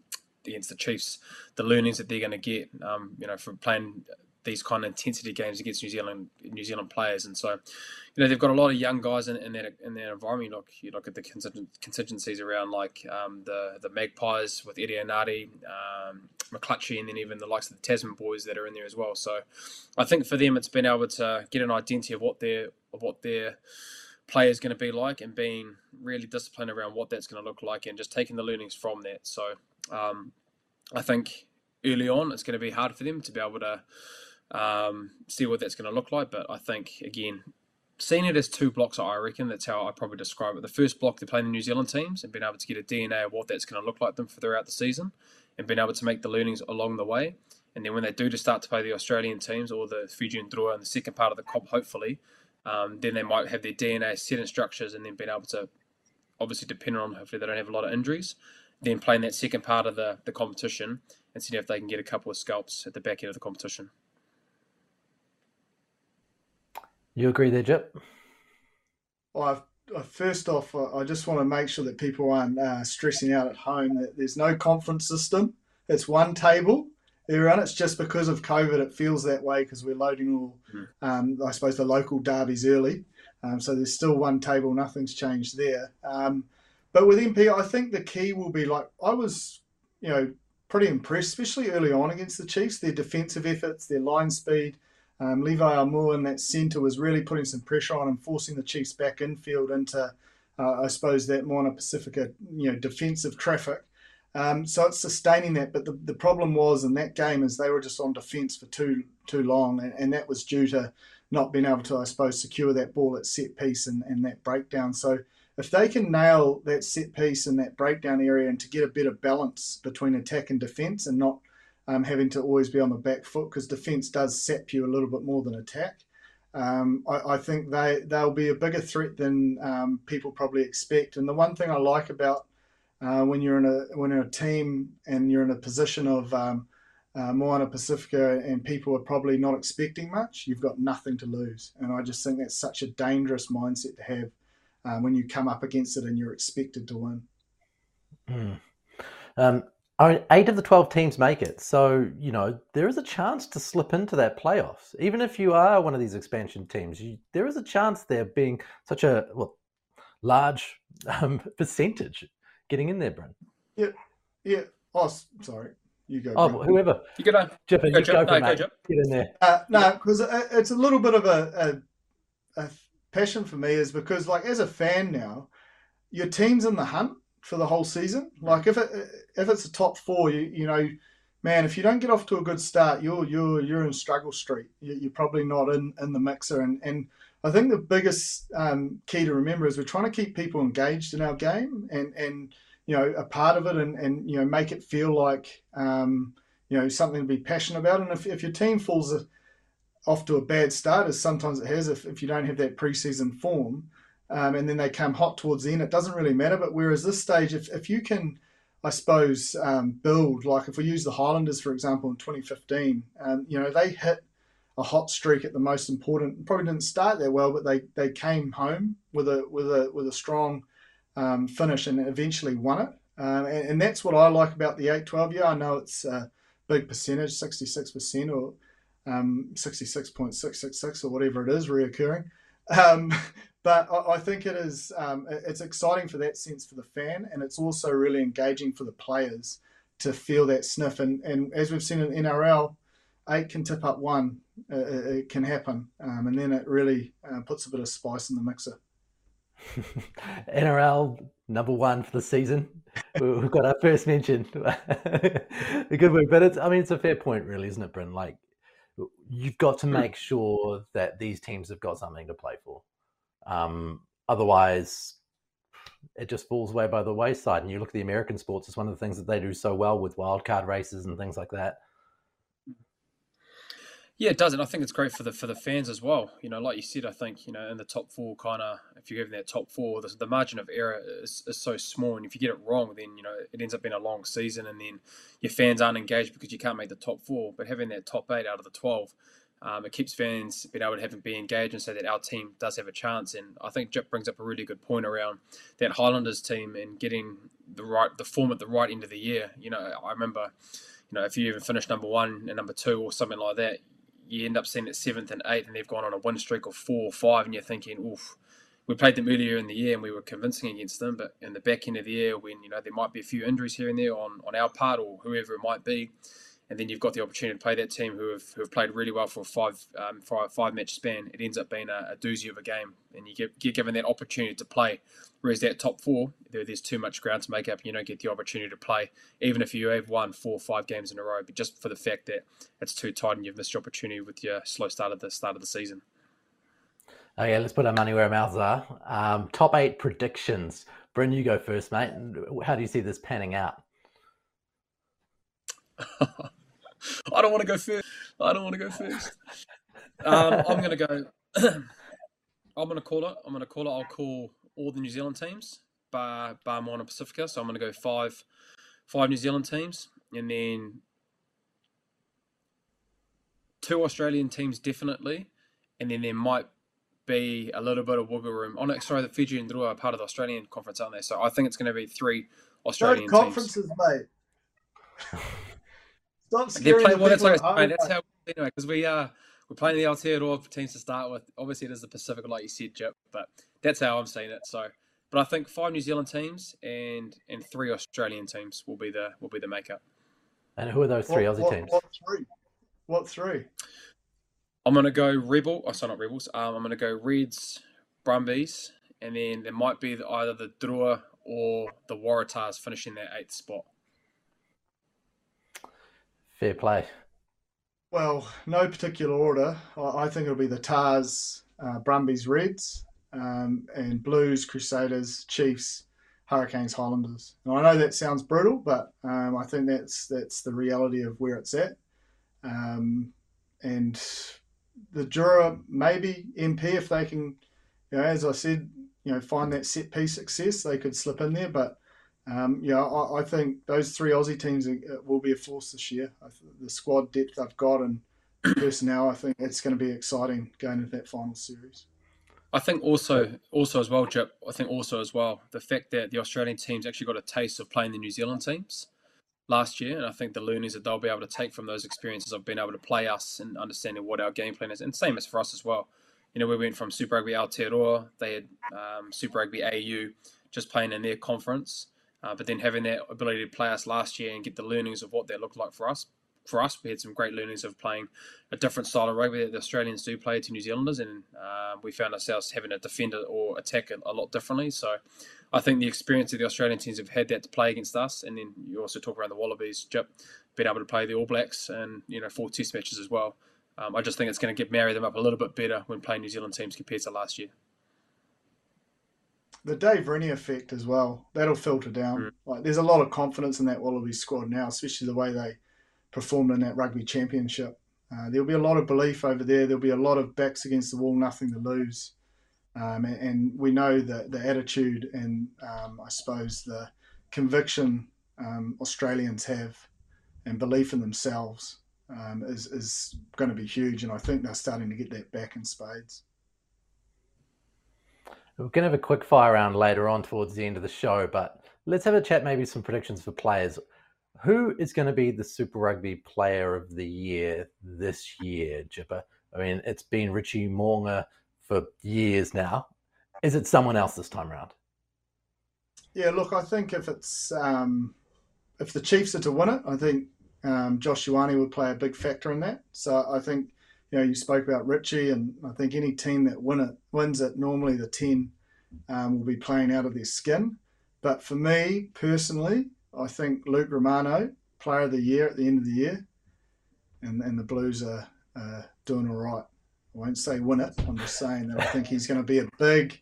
against the Chiefs, the learnings that they're going to get, um, you know, from playing these kind of intensity games against New Zealand New Zealand players, and so you know they've got a lot of young guys in, in that in that environment. You look, you look at the contingencies around like um, the the Magpies with Eddie Anati, um, McClutchy, and then even the likes of the Tasman boys that are in there as well. So I think for them, it's been able to get an identity of what their of what their player is going to be like, and being really disciplined around what that's going to look like, and just taking the learnings from that. So um, I think early on it's going to be hard for them to be able to um, see what that's going to look like. But I think again, seeing it as two blocks, I reckon that's how I probably describe it. The first block they're playing the New Zealand teams and being able to get a DNA of what that's going to look like them for throughout the season, and being able to make the learnings along the way. And then when they do to start to play the Australian teams or the Fijian Drua in the second part of the comp, hopefully, um, then they might have their DNA set in structures and then being able to, obviously depending on hopefully they don't have a lot of injuries, then playing that second part of the, the competition and seeing if they can get a couple of scalps at the back end of the competition. You agree there, Jip? Well, I've, first off, I just want to make sure that people aren't uh, stressing out at home that there's no conference system. It's one table. Everyone, it's just because of COVID, it feels that way because we're loading all, mm. um, I suppose, the local derbies early. Um, so there's still one table, nothing's changed there. Um, but with MP, I think the key will be like I was, you know, pretty impressed, especially early on against the Chiefs. Their defensive efforts, their line speed. Um, Levi Aumua in that centre was really putting some pressure on and forcing the Chiefs back infield into, uh, I suppose, that Moana Pacifica, you know, defensive traffic. Um, so it's sustaining that. But the, the problem was in that game is they were just on defence for too too long, and, and that was due to not being able to, I suppose, secure that ball at set piece and, and that breakdown. So if they can nail that set piece and that breakdown area and to get a bit of balance between attack and defence and not um, having to always be on the back foot because defence does sap you a little bit more than attack. Um, I, I, think they they'll be a bigger threat than um, people probably expect. And the one thing I like about uh, when you're in a when you're a team and you're in a position of um, uh, Moana Pacifica and people are probably not expecting much, you've got nothing to lose. And I just think that's such a dangerous mindset to have um, when you come up against it and you're expected to win. Mm. Um, eight of the 12 teams make it. So, you know, there is a chance to slip into that playoffs. Even if you are one of these expansion teams, you, there is a chance there being such a well, large um, percentage getting in there, Bryn. Yeah. Yeah. Oh, sorry. You go. Oh, Bryn. whoever. You go, on. Jeff, you go, go, for no, go, Get in there. Uh, no, because it's a little bit of a, a, a passion for me is because, like, as a fan now, your team's in the hunt for the whole season. Like, if it if it's a top four, you you know, man, if you don't get off to a good start, you're you're you're in struggle street. You're probably not in in the mixer. And and I think the biggest um, key to remember is we're trying to keep people engaged in our game and and you know a part of it and and you know make it feel like um, you know something to be passionate about. And if if your team falls off to a bad start, as sometimes it has, if, if you don't have that preseason form, um, and then they come hot towards the end, it doesn't really matter. But whereas this stage, if, if you can, I suppose, um, build, like if we use the Highlanders, for example, in 2015, um, you know, they hit a hot streak at the most important, probably didn't start that well, but they, they came home with a, with a, with a strong um, finish and eventually won it. Um, and, and, that's what I like about the 8-12 year. I know it's a big percentage, 66% or um, 66.666 or whatever it is reoccurring. Um, but I, I, think it is um, it's exciting for that sense for the fan, and it's also really engaging for the players to feel that sniff. And, and as we've seen in NRL, eight can tip up one. Uh, it can happen, um, and then it really uh, puts a bit of spice in the mixer. NRL number one for the season. We've got our first mention. good word, but it's I mean it's a fair point, really, isn't it, Bryn? Like you've got to hmm. make sure that these teams have got something to play for. Um, otherwise, it just falls away by the wayside. And you look at the American sports; it's one of the things that they do so well with wildcard races and things like that. Yeah, it does, and I think it's great for the for the fans as well. You know, like you said, I think you know in the top four, kind of if you're given that top four, the, the margin of error is, is so small, and if you get it wrong, then you know it ends up being a long season, and then your fans aren't engaged because you can't make the top four. But having that top eight out of the twelve, um, it keeps fans being able to have be engaged and say that our team does have a chance. And I think Jip brings up a really good point around that Highlanders team and getting the right the form at the right end of the year. You know, I remember, you know, if you even finish number one and number two or something like that, you end up seeing it seventh and eighth, and they've gone on a win streak of four or five, and you're thinking, oof. We played them earlier in the year and we were convincing against them, but in the back end of the year, when you know there might be a few injuries here and there on, on our part or whoever it might be, and then you've got the opportunity to play that team who have, who have played really well for a five um, five, five match span. It ends up being a, a doozy of a game, and you get, get given that opportunity to play. Whereas that top four, there, there's too much ground to make up. You don't get the opportunity to play, even if you have won four or five games in a row. But just for the fact that it's too tight and you've missed your opportunity with your slow start at the start of the season. Okay, let's put our money where our mouths are. Um, top eight predictions. Bryn, you go first, mate. How do you see this panning out? I don't want to go first. I don't want to go first. Um, I'm going to go. I'm going to call it. I'm going to call it. I'll call all the New Zealand teams, bar bar Moana Pacifica. So I'm going to go five, five New Zealand teams, and then two Australian teams definitely, and then there might be a little bit of wiggle room. Oh no, sorry, the Fijian Drua are part of the Australian conference, aren't they? So I think it's going to be three Australian no conferences, teams. mate. Stop scaring play, the well, that's, like, that's how anyway because we are uh, we're playing the Aotearoa teams to start with. Obviously, it is the Pacific, like you said, Jip, but that's how I'm seeing it. So, but I think five New Zealand teams and and three Australian teams will be the will be the makeup. And who are those three what, Aussie what, teams? What three? What three? I'm gonna go Rebel. Oh, sorry, not Rebels. Um, I'm gonna go Reds, Brumbies, and then there might be either the Drua or the Waratahs finishing their eighth spot. Fair play. Well, no particular order. I think it'll be the Tahs, uh, Brumbies, Reds, um, and Blues, Crusaders, Chiefs, Hurricanes, Highlanders. And I know that sounds brutal, but um, I think that's that's the reality of where it's at. Um, and the Drua, maybe MP, if they can, you know, as I said, you know, find that set piece success, they could slip in there. But um, yeah, I, I, think those three Aussie teams are, will be a force this year. The squad depth they've got and personnel, I think it's going to be exciting going into that final series. I think also, also as well, Jip. I think also as well the fact that the Australian teams actually got a taste of playing the New Zealand teams last year, and I think the learnings that they'll be able to take from those experiences of being able to play us and understanding what our game plan is, and same as for us as well. You know, we went from Super Rugby Aotearoa, they had um, Super Rugby AU, just playing in their conference, uh, but then having that ability to play us last year and get the learnings of what that looked like for us for us, we had some great learnings of playing a different style of rugby that the Australians do play to New Zealanders, and uh, we found ourselves having to defend or attack a, a lot differently. So I think the experience of the Australian teams have had that to play against us, and then you also talk around the Wallabies, Jip, being able to play the All Blacks and you know four Test matches as well. Um, I just think it's going to get marry them up a little bit better when playing New Zealand teams compared to last year. The Dave Rennie effect as well. That'll filter down. Mm. Like there's a lot of confidence in that Wallabies squad now, especially the way they performed in that rugby championship. Uh, there'll be a lot of belief over there. There'll be a lot of backs against the wall, nothing to lose. Um, and, and, we know that the attitude and um, I suppose the conviction um, Australians have and belief in themselves um, is, is going to be huge. And I think they're starting to get that back in spades. We're going to have a quick fire round later on towards the end of the show, but let's have a chat, maybe some predictions for players who is going to be the Super Rugby Player of the Year this year, Jipper? I mean, it's been Richie Mo'unga for years now. Is it someone else this time around? Yeah, look, I think if it's um, if the Chiefs are to win it, I think um, Josh Ioane would play a big factor in that. So I think you know you spoke about Richie, and I think any team that win it wins it. Normally, the ten um, will be playing out of their skin. But for me personally, I think Luke Romano, player of the year at the end of the year, and, and the Blues are uh, doing all right. I won't say win it. I'm just saying that I think he's going to be a big,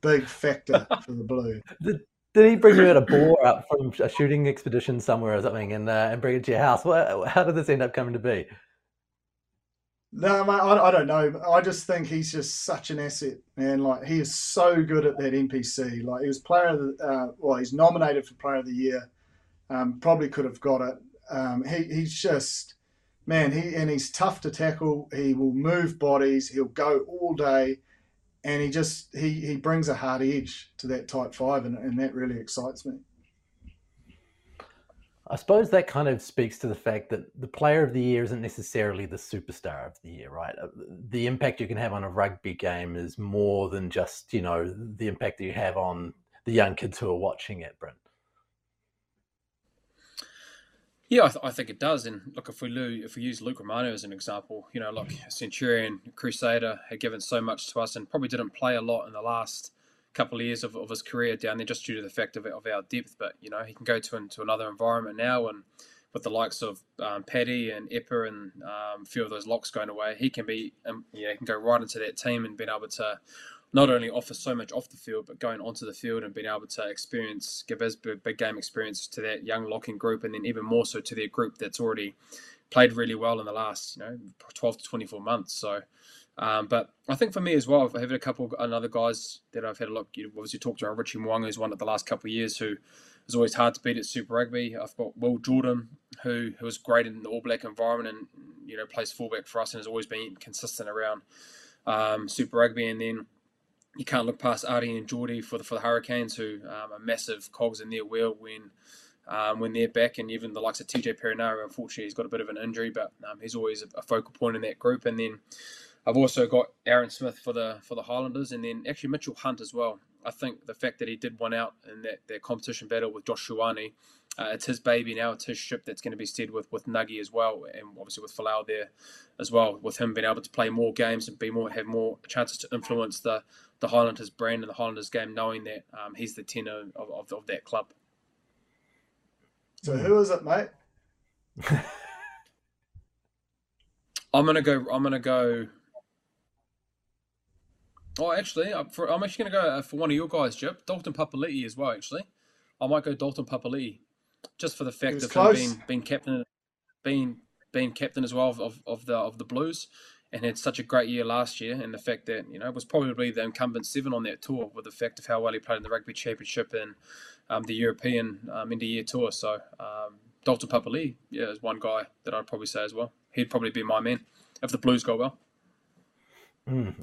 big factor for the Blue. Did, did he bring you out a boar up from a shooting expedition somewhere or something and, uh, and bring it to your house? how did this end up coming to be? No, mate, I, I, don't know. I just think he's just such an asset, man. Like he is so good at that NPC. Like he was player of the, uh, well, he's nominated for player of the year um, probably could have got it. Um, he, he's just man. He and he's tough to tackle. He will move bodies. He'll go all day, and he just he he brings a hard edge to that tight five, and, and that really excites me. I suppose that kind of speaks to the fact that the player of the year isn't necessarily the superstar of the year, right? Uh, the impact you can have on a rugby game is more than just, you know, the impact that you have on the young kids who are watching it, Brent. Yeah, I, th- I, think it does. And look, if we lo- if we use Luke Romano as an example, you know, look, Centurion, Crusader had given so much to us and probably didn't play a lot in the last couple of years of, of his career down there just due to the fact of, of our depth. But, you know, he can go to into another environment now and with the likes of um, Paddy and Epper and um, a few of those locks going away, he can be, um, yeah, he can go right into that team and being able to not only offer so much off the field, but going onto the field and being able to experience, give his big, big game experience to that young locking group, and then even more so to their group that's already played really well in the last, you know, 12 to 24 months. So, um, but I think for me as well, I've had a couple of other guys that I've had a look. You obviously talked to Richie Mo'unga, who's one of the last couple of years who is always hard to beat at Super Rugby. I've got Will Jordan, who who was great in the All Black environment and you know plays fullback for us and has always been consistent around um, Super Rugby. And then you can't look past Ardie and Jordie for the for the Hurricanes, who um, are massive cogs in their wheel when um, when they're back, and even the likes of TJ Perenara. Unfortunately, he's got a bit of an injury, but um, he's always a, a, focal point in that group. And then I've also got Aaron Smith for the for the Highlanders, and then actually Mitchell Hunt as well. I think the fact that he did one out in that, that competition battle with Josh Ioane, uh, it's his baby now. It's his ship that's going to be steered with with Nuggy as well, and obviously with Folau there as well. With him being able to play more games and be more have more chances to influence the the Highlanders brand and the Highlanders game, knowing that um, he's the tenor of, of, of, that club. So who is it, mate? I'm gonna go. I'm gonna go. Oh, actually, I'm, for, I'm actually gonna go uh, for one of your guys, Jip, Dalton Papali'i as well. Actually, I might go Dalton Papali'i, just for the fact of him being being captain, being being captain as well of, of the of the Blues, and had such a great year last year, and the fact that you know was probably the incumbent seven on that tour, with the fact of how well he played in the Rugby Championship and um, the European um, end of year tour. So um, Dalton Papali'i, yeah, is one guy that I'd probably say as well. He'd probably be my man if the Blues go well. Mm.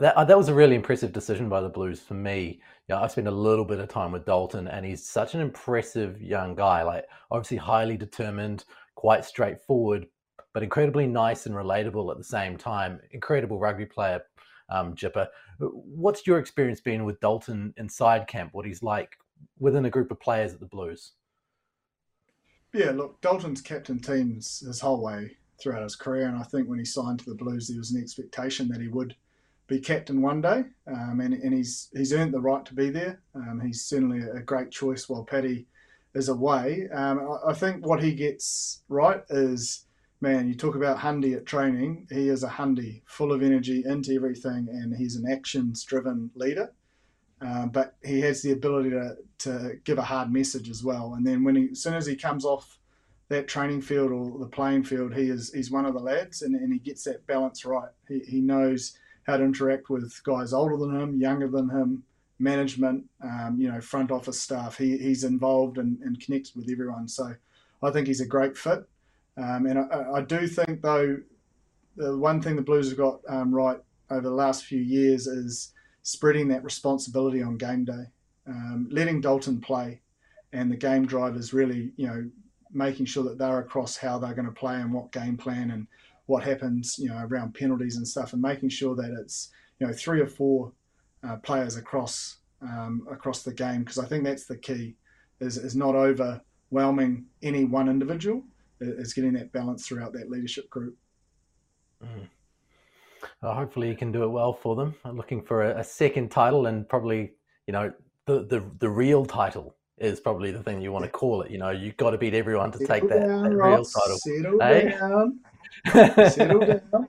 That, uh, that was a really impressive decision by the Blues for me. I've spent a little bit of time with Dalton, and he's such an impressive young guy. Like, obviously, highly determined, quite straightforward, but incredibly nice and relatable at the same time. Incredible rugby player, um, Jipper. What's your experience been with Dalton inside camp? What he's like within a group of players at the Blues? Yeah, look, Dalton's captain teams his whole way throughout his career, and I think when he signed to the Blues, there was an expectation that he would be captain one day, um, and, and he's he's earned the right to be there. Um, he's certainly a great choice while Paddy is away. Um, I, I, think what he gets right is, man, you talk about Hundy at training. He is a Hundy, full of energy, into everything, and he's an actions-driven leader. Um, but he has the ability to, to give a hard message as well. And then when he, as soon as he comes off that training field or the playing field, he is he's one of the lads, and, and he gets that balance right. He, he knows how to interact with guys older than him, younger than him, management, um, you know, front office staff. He, he's involved and, and connects with everyone. So I think he's a great fit. Um, and I, I, do think, though, the one thing the Blues have got um, right over the last few years is spreading that responsibility on game day, um, letting Dalton play, and the game drivers really, you know, making sure that they're across how they're going to play and what game plan and what happens, you know, around penalties and stuff, and making sure that it's you know three or four uh, players across um, across the game because I think that's the key is is not overwhelming any one individual, is getting that balance throughout that leadership group. Mm. Well, hopefully, you can do it well for them. I'm looking for a, a second title and probably you know the the the real title is probably the thing you want to call it. You know, you've got to beat everyone to Settle take that, down, that real title. Settle hey? down. Settle down.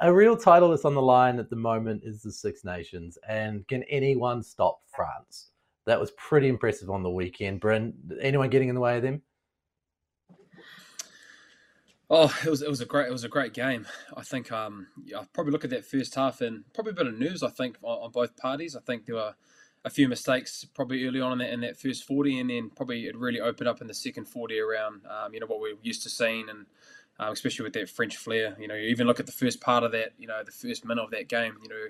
a real title that's on the line at the moment is the Six Nations, and can anyone stop France? That was pretty impressive on the weekend. Bryn, anyone getting in the way of them? Oh, it was it was a great it was a great game. I think um I probably look at that first half and probably a bit of news. I think on, on both parties. I think there were a few mistakes probably early on in that in that first forty, and then probably it really opened up in the second forty around um, you know what we're used to seeing, and um, especially with that French flair. You know, you even look at the first part of that, you know, the first minute of that game. You know,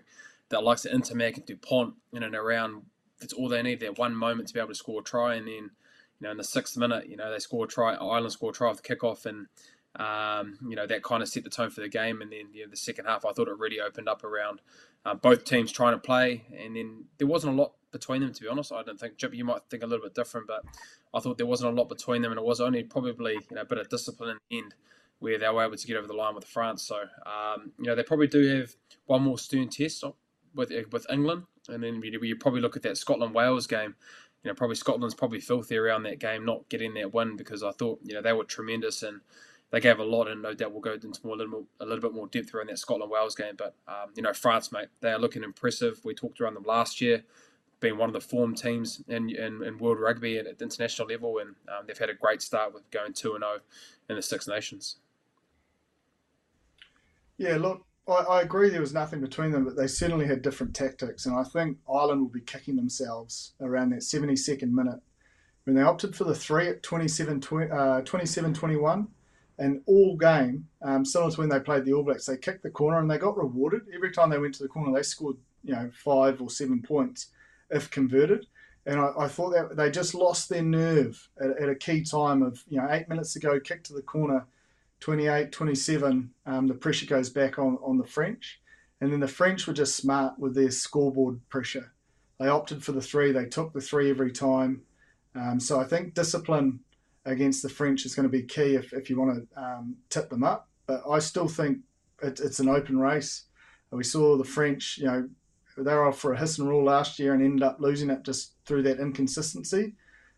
that likes of Ntamack and Dupont in and around. That's all they need. That one moment to be able to score a try, and then you know in the sixth minute, you know they score a try. Ireland score a try off the kickoff, and um, you know that kind of set the tone for the game. And then you know, the second half, I thought it really opened up around uh, both teams trying to play, and then there wasn't a lot between them, to be honest. I don't think, Chip, you might think a little bit different, but I thought there wasn't a lot between them, and it was only probably you know, a bit of discipline in the end where they were able to get over the line with France. So, um, you know, they probably do have one more stern test with with England, and then you, you probably look at that Scotland Wales game. You know, probably Scotland's probably filthy around that game, not getting that win because I thought you know they were tremendous and they gave a lot, and no doubt we'll go into more, a little more, a little bit more depth around that Scotland Wales game. But um, you know, France, mate, they are looking impressive. We talked around them last year been one of the form teams in, in, in world rugby at, at the international level, and um, they've had a great start with going 2 and 0 in the Six Nations. Yeah, look, I, I, agree there was nothing between them, but they certainly had different tactics, and I think Ireland will be kicking themselves around that 72nd minute when they opted for the three at 27 uh, 21 and all game, um, similar to when they played the All Blacks, they kicked the corner and they got rewarded. Every time they went to the corner, they scored, you know, five or seven points if converted. And I, I thought that they just lost their nerve at, at, a key time of, you know, eight minutes ago, kick to the corner, 28, 27, um, the pressure goes back on, on the French. And then the French were just smart with their scoreboard pressure. They opted for the three, they took the three every time. Um, so I think discipline against the French is going to be key if, if you want to um, tip them up. But I still think it, it's an open race. We saw the French, you know, they were off for a hiss and rule last year and ended up losing it just through that inconsistency.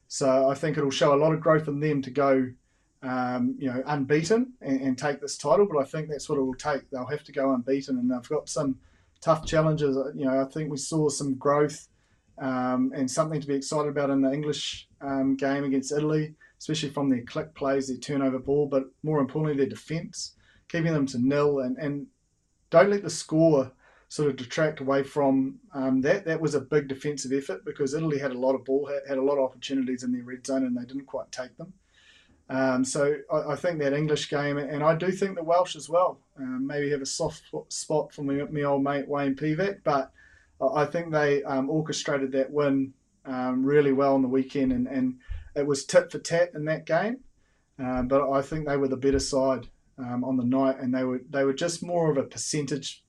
So I think it'll show a lot of growth in them to go um, you know, unbeaten and, and, take this title. But I think that's what it will take. They'll have to go unbeaten, and they've got some tough challenges. You know, I think we saw some growth um, and something to be excited about in the English um, game against Italy, especially from their click plays, their turnover ball, but more importantly, their defence, keeping them to nil and, and don't let the score sort of detract away from um, that. That was a big defensive effort because Italy had a lot of ball, had, a lot of opportunities in their red zone, and they didn't quite take them. Um, so I, I, think that English game, and I do think the Welsh as well, um, maybe have a soft spot for me, my old mate Wayne Pivac, but I think they um, orchestrated that win um, really well on the weekend, and, and it was tit for tat in that game. But I think they were the better side um, on the night, and they were they were just more of a percentage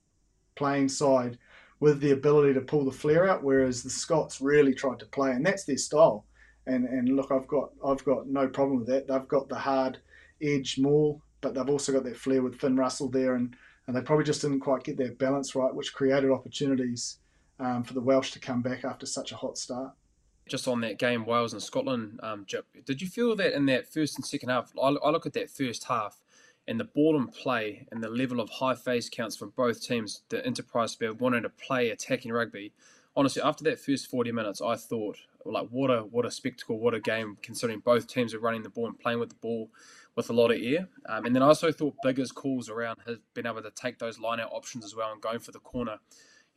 playing side with the ability to pull the flare out, whereas the Scots really tried to play, and that's their style. And and look, I've got I've got no problem with that. They've got the hard edge maul, but they've also got that flair with Finn Russell there, and and they probably just didn't quite get their balance right, which created opportunities um, for the Welsh to come back after such a hot start. Just on that game, Wales and Scotland, um, did you feel that in that first and second half? I, I look at that first half and the ball and play and the level of high face counts from both teams, the enterprise spirit wanting to play attacking rugby. Honestly, after that first 40 minutes, I thought, like, what a what a spectacle, what a game, considering both teams are running the ball and playing with the ball with a lot of air. Um, and then I also thought Biggar's calls around has been able to take those line out options as well and going for the corner.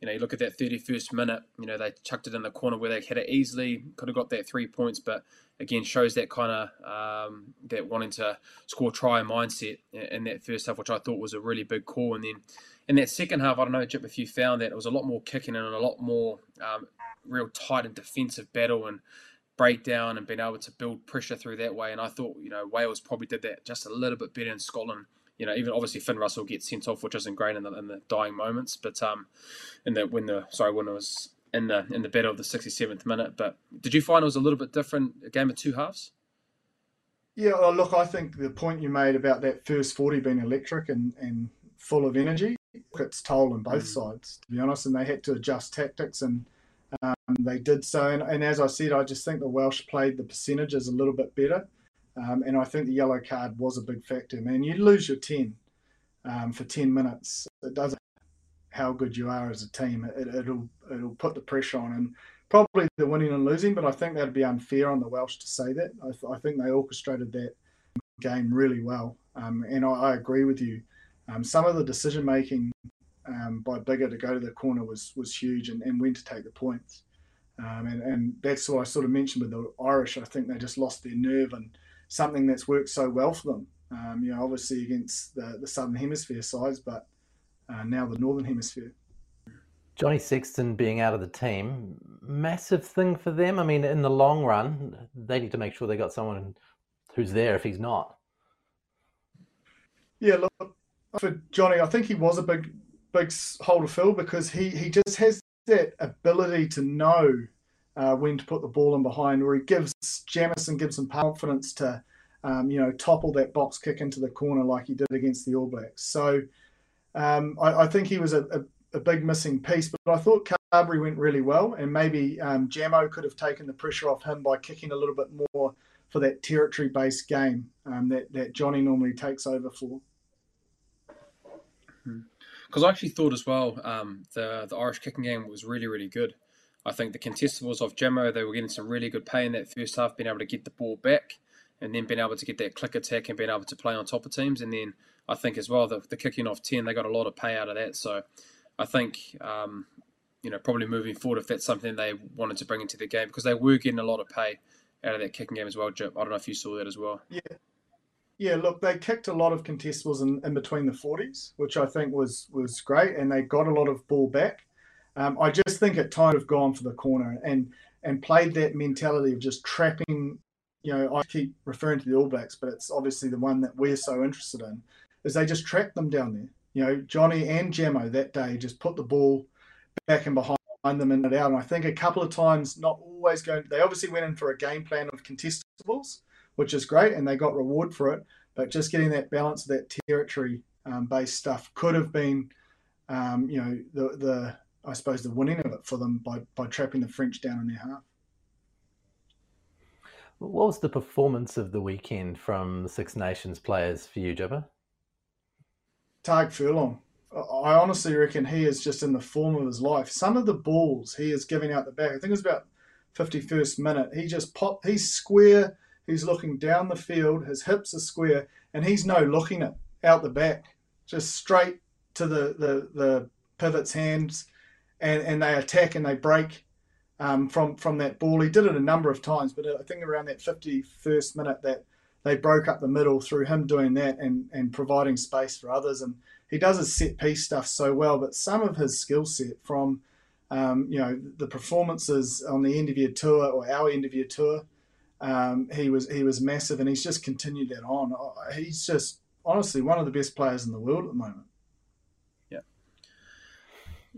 You know, you look at that 31st minute, you know, they chucked it in the corner where they had it easily, could have got that three points, but again shows that kind of um, that wanting to score try mindset in that first half, which I thought was a really big call. And then in that second half, I don't know, Jip, if you found that it was a lot more kicking and a lot more um, real tight and defensive battle and breakdown and being able to build pressure through that way. And I thought, you know, Wales probably did that just a little bit better in Scotland. You know, even obviously Finn Russell gets sent off, which isn't great in the, in the dying moments, but um, in the when the sorry when it was in the in the battle of the 67th minute. But did you find it was a little bit different, a game of two halves? Yeah, well, look, I think the point you made about that first 40 being electric and, and full of energy, it's toll on both mm. sides, to be honest, and they had to adjust tactics and um, they did so. And, and, as I said, I just think the Welsh played the percentages a little bit better. Um, and I think the yellow card was a big factor. Man, you lose your 10 um, for 10 minutes. It doesn't how good you are as a team. It, will it'll put the pressure on, and probably the winning and losing. But I think that'd be unfair on the Welsh to say that. I, th- I think they orchestrated that game really well, um, and I, I, agree with you. Um, some of the decision making um, by Biggar to go to the corner was was huge, and, and when to take the points. Um, and, and that's what I sort of mentioned with the Irish. I think they just lost their nerve and something that's worked so well for them. Um, you know, obviously against the, the Southern Hemisphere sides, but uh, now the Northern Hemisphere. Johnny Sexton being out of the team, massive thing for them. I mean, in the long run, they need to make sure they got someone who's there if he's not. Yeah, look for Johnny, I think he was a big, big hole to fill because he he just has that ability to know uh, when to put the ball in behind, where he gives Jamison gives him confidence to, um, you know, topple that box kick into the corner like he did against the All Blacks. So um, I, I, think he was a, a, a, big missing piece, but I thought Carbery went really well, and maybe um, Jamo could have taken the pressure off him by kicking a little bit more for that territory-based game um, that that Johnny normally takes over for. Because hmm. I actually thought as well um, the the Irish kicking game was really really good. I think the contestables of Jamo they were getting some really good pay in that first half, being able to get the ball back, and then being able to get that click attack and being able to play on top of teams, and then I think as well the, the kicking off ten they got a lot of pay out of that. So I think um, you know probably moving forward if that's something they wanted to bring into the game because they were getting a lot of pay out of that kicking game as well. Jip, I don't know if you saw that as well. Yeah. Yeah, look, they kicked a lot of contestables in, in between the 40s, which I think was was great, and they got a lot of ball back. Um, I just think at times have gone for the corner and and played that mentality of just trapping. You know, I keep referring to the All Blacks, but it's obviously the one that we're so interested in is they just tracked them down there. You know, Johnny and Jamo that day just put the ball back and behind them and it out. And I think a couple of times, not always going, they obviously went in for a game plan of contestables, which is great, and they got reward for it. But just getting that balance of that territory um, based stuff could have been, um, you know, the, the, I suppose, the winning of it for them by, by trapping the French down in their half. What was the performance of the weekend from the Six Nations players for you, Jipper? Tadhg Furlong. I honestly reckon he is just in the form of his life. Some of the balls he is giving out the back, I think it was about 51st minute, he just popped, he's square, he's looking down the field, his hips are square, and he's no looking it out the back, just straight to the, the, the pivot's hands, and, and they attack and they break um, from, from that ball. He did it a number of times, but I think around that 51st minute that they broke up the middle through him doing that and, and providing space for others. And he does his set piece stuff so well, but some of his skill set from um, you know the performances on the end of your tour or our end of your tour, um, he was he was massive, and he's just continued that on. He's just honestly one of the best players in the world at the moment.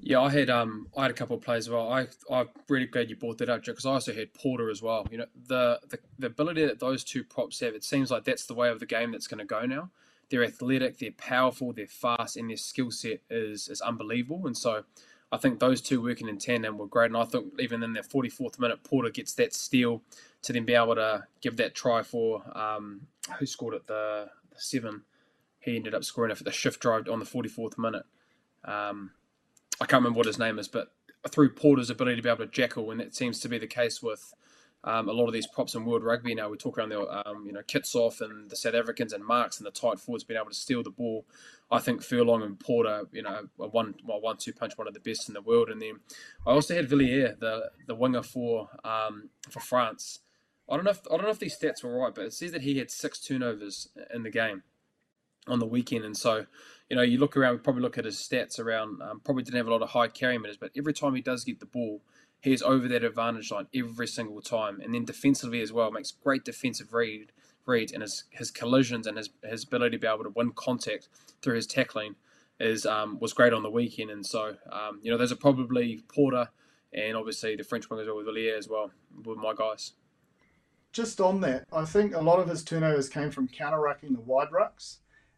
Yeah. I had um I had a couple of players as well. I I'm really glad you brought that up, Joe, because I also had Porter as well. You know the, the the ability that those two props have. It seems like that's the way of the game that's going to go now they're athletic, they're powerful, they're fast, and their skill set is is unbelievable. And so I think those two working in tandem were great. And I think even in that 44th minute, Porter gets that steal to then be able to give that try for um, who scored it the, the, seven. He ended up scoring it for the shift drive on the 44th minute. Um, I can't remember what his name is, but through Porter's ability to be able to jackal, and that seems to be the case with um, a lot of these props in world rugby now. We talk around the um, you know Kitshoff and the South Africans and Marx and the tight forwards being able to steal the ball. I think Furlong and Porter, you know, one well, one two punch, one of the best in the world. And then I also had Villière, the the winger for um, for France. I don't know if I don't know if these stats were right, but it says that he had six turnovers in the game on the weekend, and so you know you look around, we probably look at his stats around. Um, probably didn't have a lot of high carry minutes, but every time he does get the ball, he's over that advantage line every single time. And then defensively as well, makes great defensive read reads and his, his collisions and his, his ability to be able to win contact through his tackling is um, was great on the weekend. And so, um, you know, those are probably Porter and obviously the French wingers with Villière as well, with my guys. Just on that, I think a lot of his turnovers came from counter rucking the wide rucks.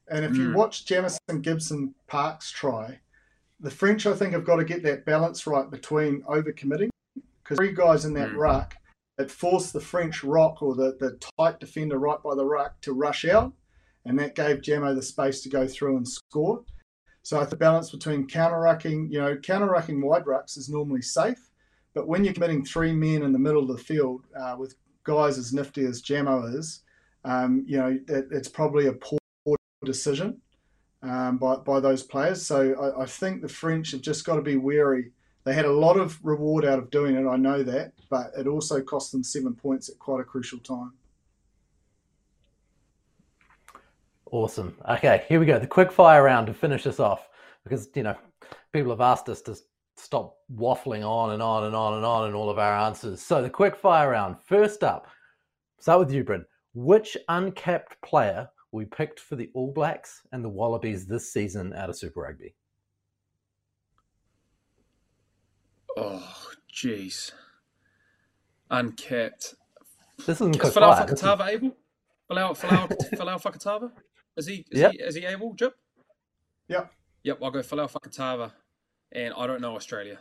And if mm. you watch Jamison Gibson Parks try, the French, I think, have got to get that balance right between overcommitting because three guys in that mm. ruck it forced the French rock or the, the tight defender right by the ruck to rush out, and that gave Jamo the space to go through and score. So the balance between counter rucking, you know, counter rucking wide rucks is normally safe, but when you're committing three men in the middle of the field uh, with guys as nifty as Jamo is, um, you know, it, it's probably a poor decision um, by, by those players. So I, I, think the French have just got to be wary. They had a lot of reward out of doing it, I know that, but it also cost them seven points at quite a crucial time. Awesome. Okay, here we go. The quick fire round to finish this off because, you know, people have asked us to stop waffling on and on and on and on in all of our answers. So the quick fire round. First up, start with you, Bryn. Which uncapped player we picked for the All Blacks and the Wallabies this season out of Super Rugby? Oh, jeez. Uncapped. This isn't Is Folau Fakatava is... able? Folau Fakatava? Is he, is, yep. he, is he able, Jip? Yep. Yep, I'll go Folau Fakatava. And I don't know Australia.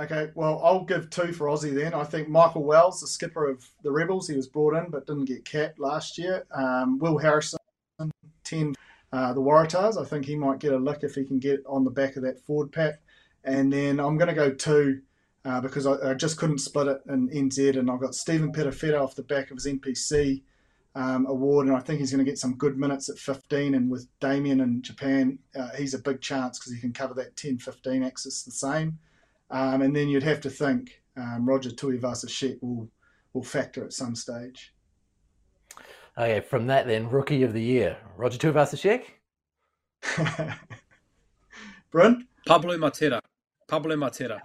Okay, well, I'll give two for Aussie then. I think Michael Wells, the skipper of the Rebels, he was brought in but didn't get capped last year. Um, Will Harrison, 10, uh, the Waratahs. I think he might get a lick if he can get on the back of that forward pack. And then I'm going to go two uh, because I, I, just couldn't split it in NZ. And I've got Stephen Perofeta off the back of his NPC um, award. And I think he's going to get some good minutes at 15. And with Damian in Japan, uh, he's a big chance because he can cover that 10 15 axis the same. Um, and then you'd have to think um, Roger Tuivasa-Sheck will will factor at some stage. Okay, from that then, rookie of the year, Roger Tuivasa-Sheck. Bryn? Pablo Matera. Pablo Matera.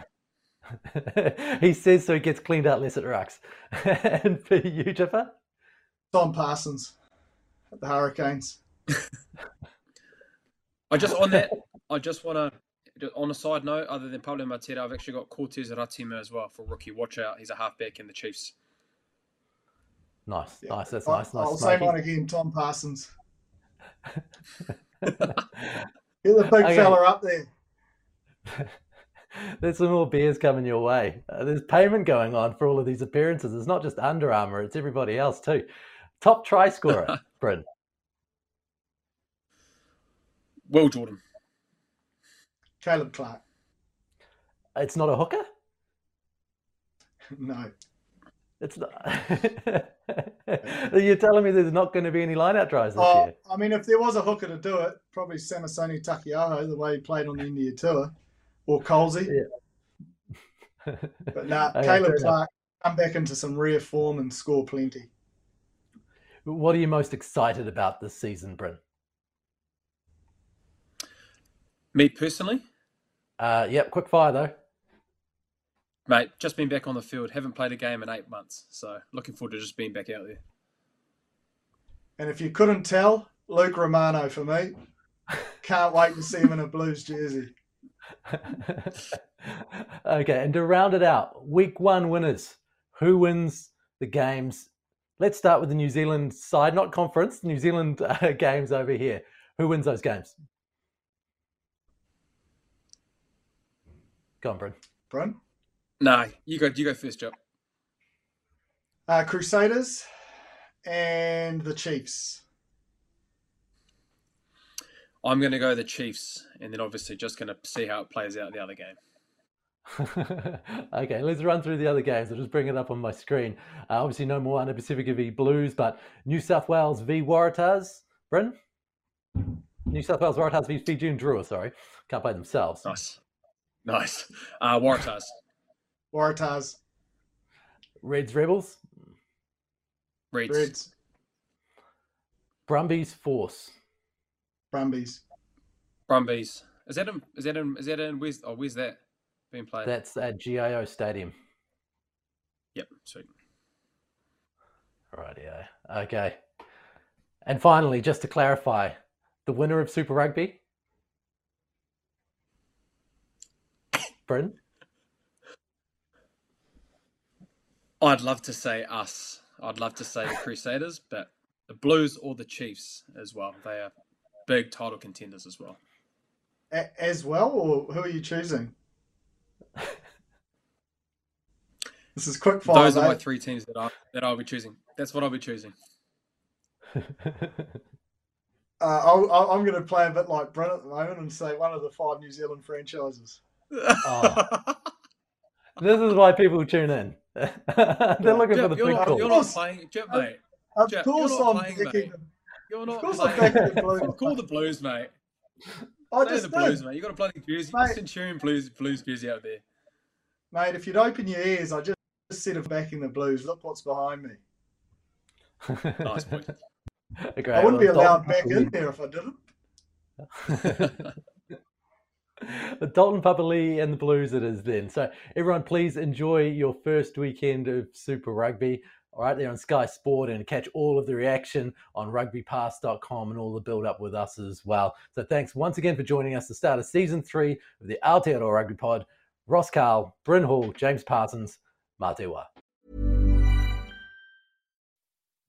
he says so he gets cleaned out less at rucks. and for you, Jipper? Tom Parsons at the Hurricanes. I just on that, I just want to on a side note, other than Pablo Matera, I've actually got Cortez Ratima as well for rookie. Watch out, he's a halfback in the Chiefs. Nice, yeah. nice. That's nice. nice. I'll say mine again. Tom Parsons. Get the big okay. fella up there. There's some more beers coming your way. Uh, there's payment going on for all of these appearances. It's not just Under Armour, it's everybody else too. Top try scorer, Bryn. Will Jordan. Caleb Clarke. It's not a hooker? No. It's not. You're telling me there's not going to be any line-out tries this Oh, year? I mean, if there was a hooker to do it, probably Samisoni Taukei'aho, the way he played on the India tour, or Colsey. But nah, Okay, fair Caleb enough. Clarke, come back into some rare form and score plenty. What are you most excited about this season, Bryn? Me personally, Uh, yep, quick fire though. mate, just been back on the field. Haven't played a game in eight months, so looking forward to just being back out there. And if you couldn't tell, Luke Romano for me. Can't wait to see him in a Blues jersey. okay, and to round it out, week one winners. Who wins the games? Let's start with the New Zealand side, not conference, New Zealand uh, games over here. Who wins those games? Go on, Bryn. Bryn? Nah, you go. You go first, Joe. Uh, Crusaders and the Chiefs. I'm going to go the Chiefs, and then obviously just going to see how it plays out in the other game. okay, let's run through the other games. I'll just bring it up on my screen. Uh, obviously, no more under Pasifika v Blues, but New South Wales v Waratahs. Bryn? New South Wales Waratahs v Fijian Drua, sorry. Can't play themselves. Nice, nice. Uh, Waratahs. Waratahs, Reds Rebels. Reds. Reds, Brumbies Force. Brumbies. Brumbies. Is that in? Is that in? Is that in? Where's? Oh, where's that being played? That's at GIO Stadium. Yep. Sweet. Rightio. Okay. And finally, just to clarify, the winner of Super Rugby? Bryn? I'd love to say us. I'd love to say the Crusaders, but the Blues or the Chiefs as well. They are big title contenders as well. A- as well, or who are you choosing? this is quick fire. Those are my three teams that I that I'll be choosing. That's what I'll be choosing. Uh, I'll, I'll, I'm going to play a bit like Brent at the moment and say one of the five New Zealand franchises. Oh. this is why people tune in. They're looking for the Jep, you're, big not, calls. you're not playing, Jep, mate. Of Jack, course, you're not I'm playing, picking mate. them. You're not course I'm playing. backing the Blues. Call the Blues, mate. I Say just the Blues, did. mate. You got a bloody jersey, Mate. Centurion Blues, Blues jersey out there. Mate, if you'd open your ears, I just said of backing the Blues. Look what's behind me. Nice point. Okay, I wouldn't be allowed back in there if I didn't. The Dalton Papali'i and the Blues it is then. So everyone, please enjoy your first weekend of Super Rugby. All right, there on Sky Sport and catch all of the reaction on rugbypass.com and all the build up with us as well. So thanks once again for joining us to start of season three of the Aotearoa Rugby Pod. Ross Karl, Bryn Hall, James Parsons, Matewa.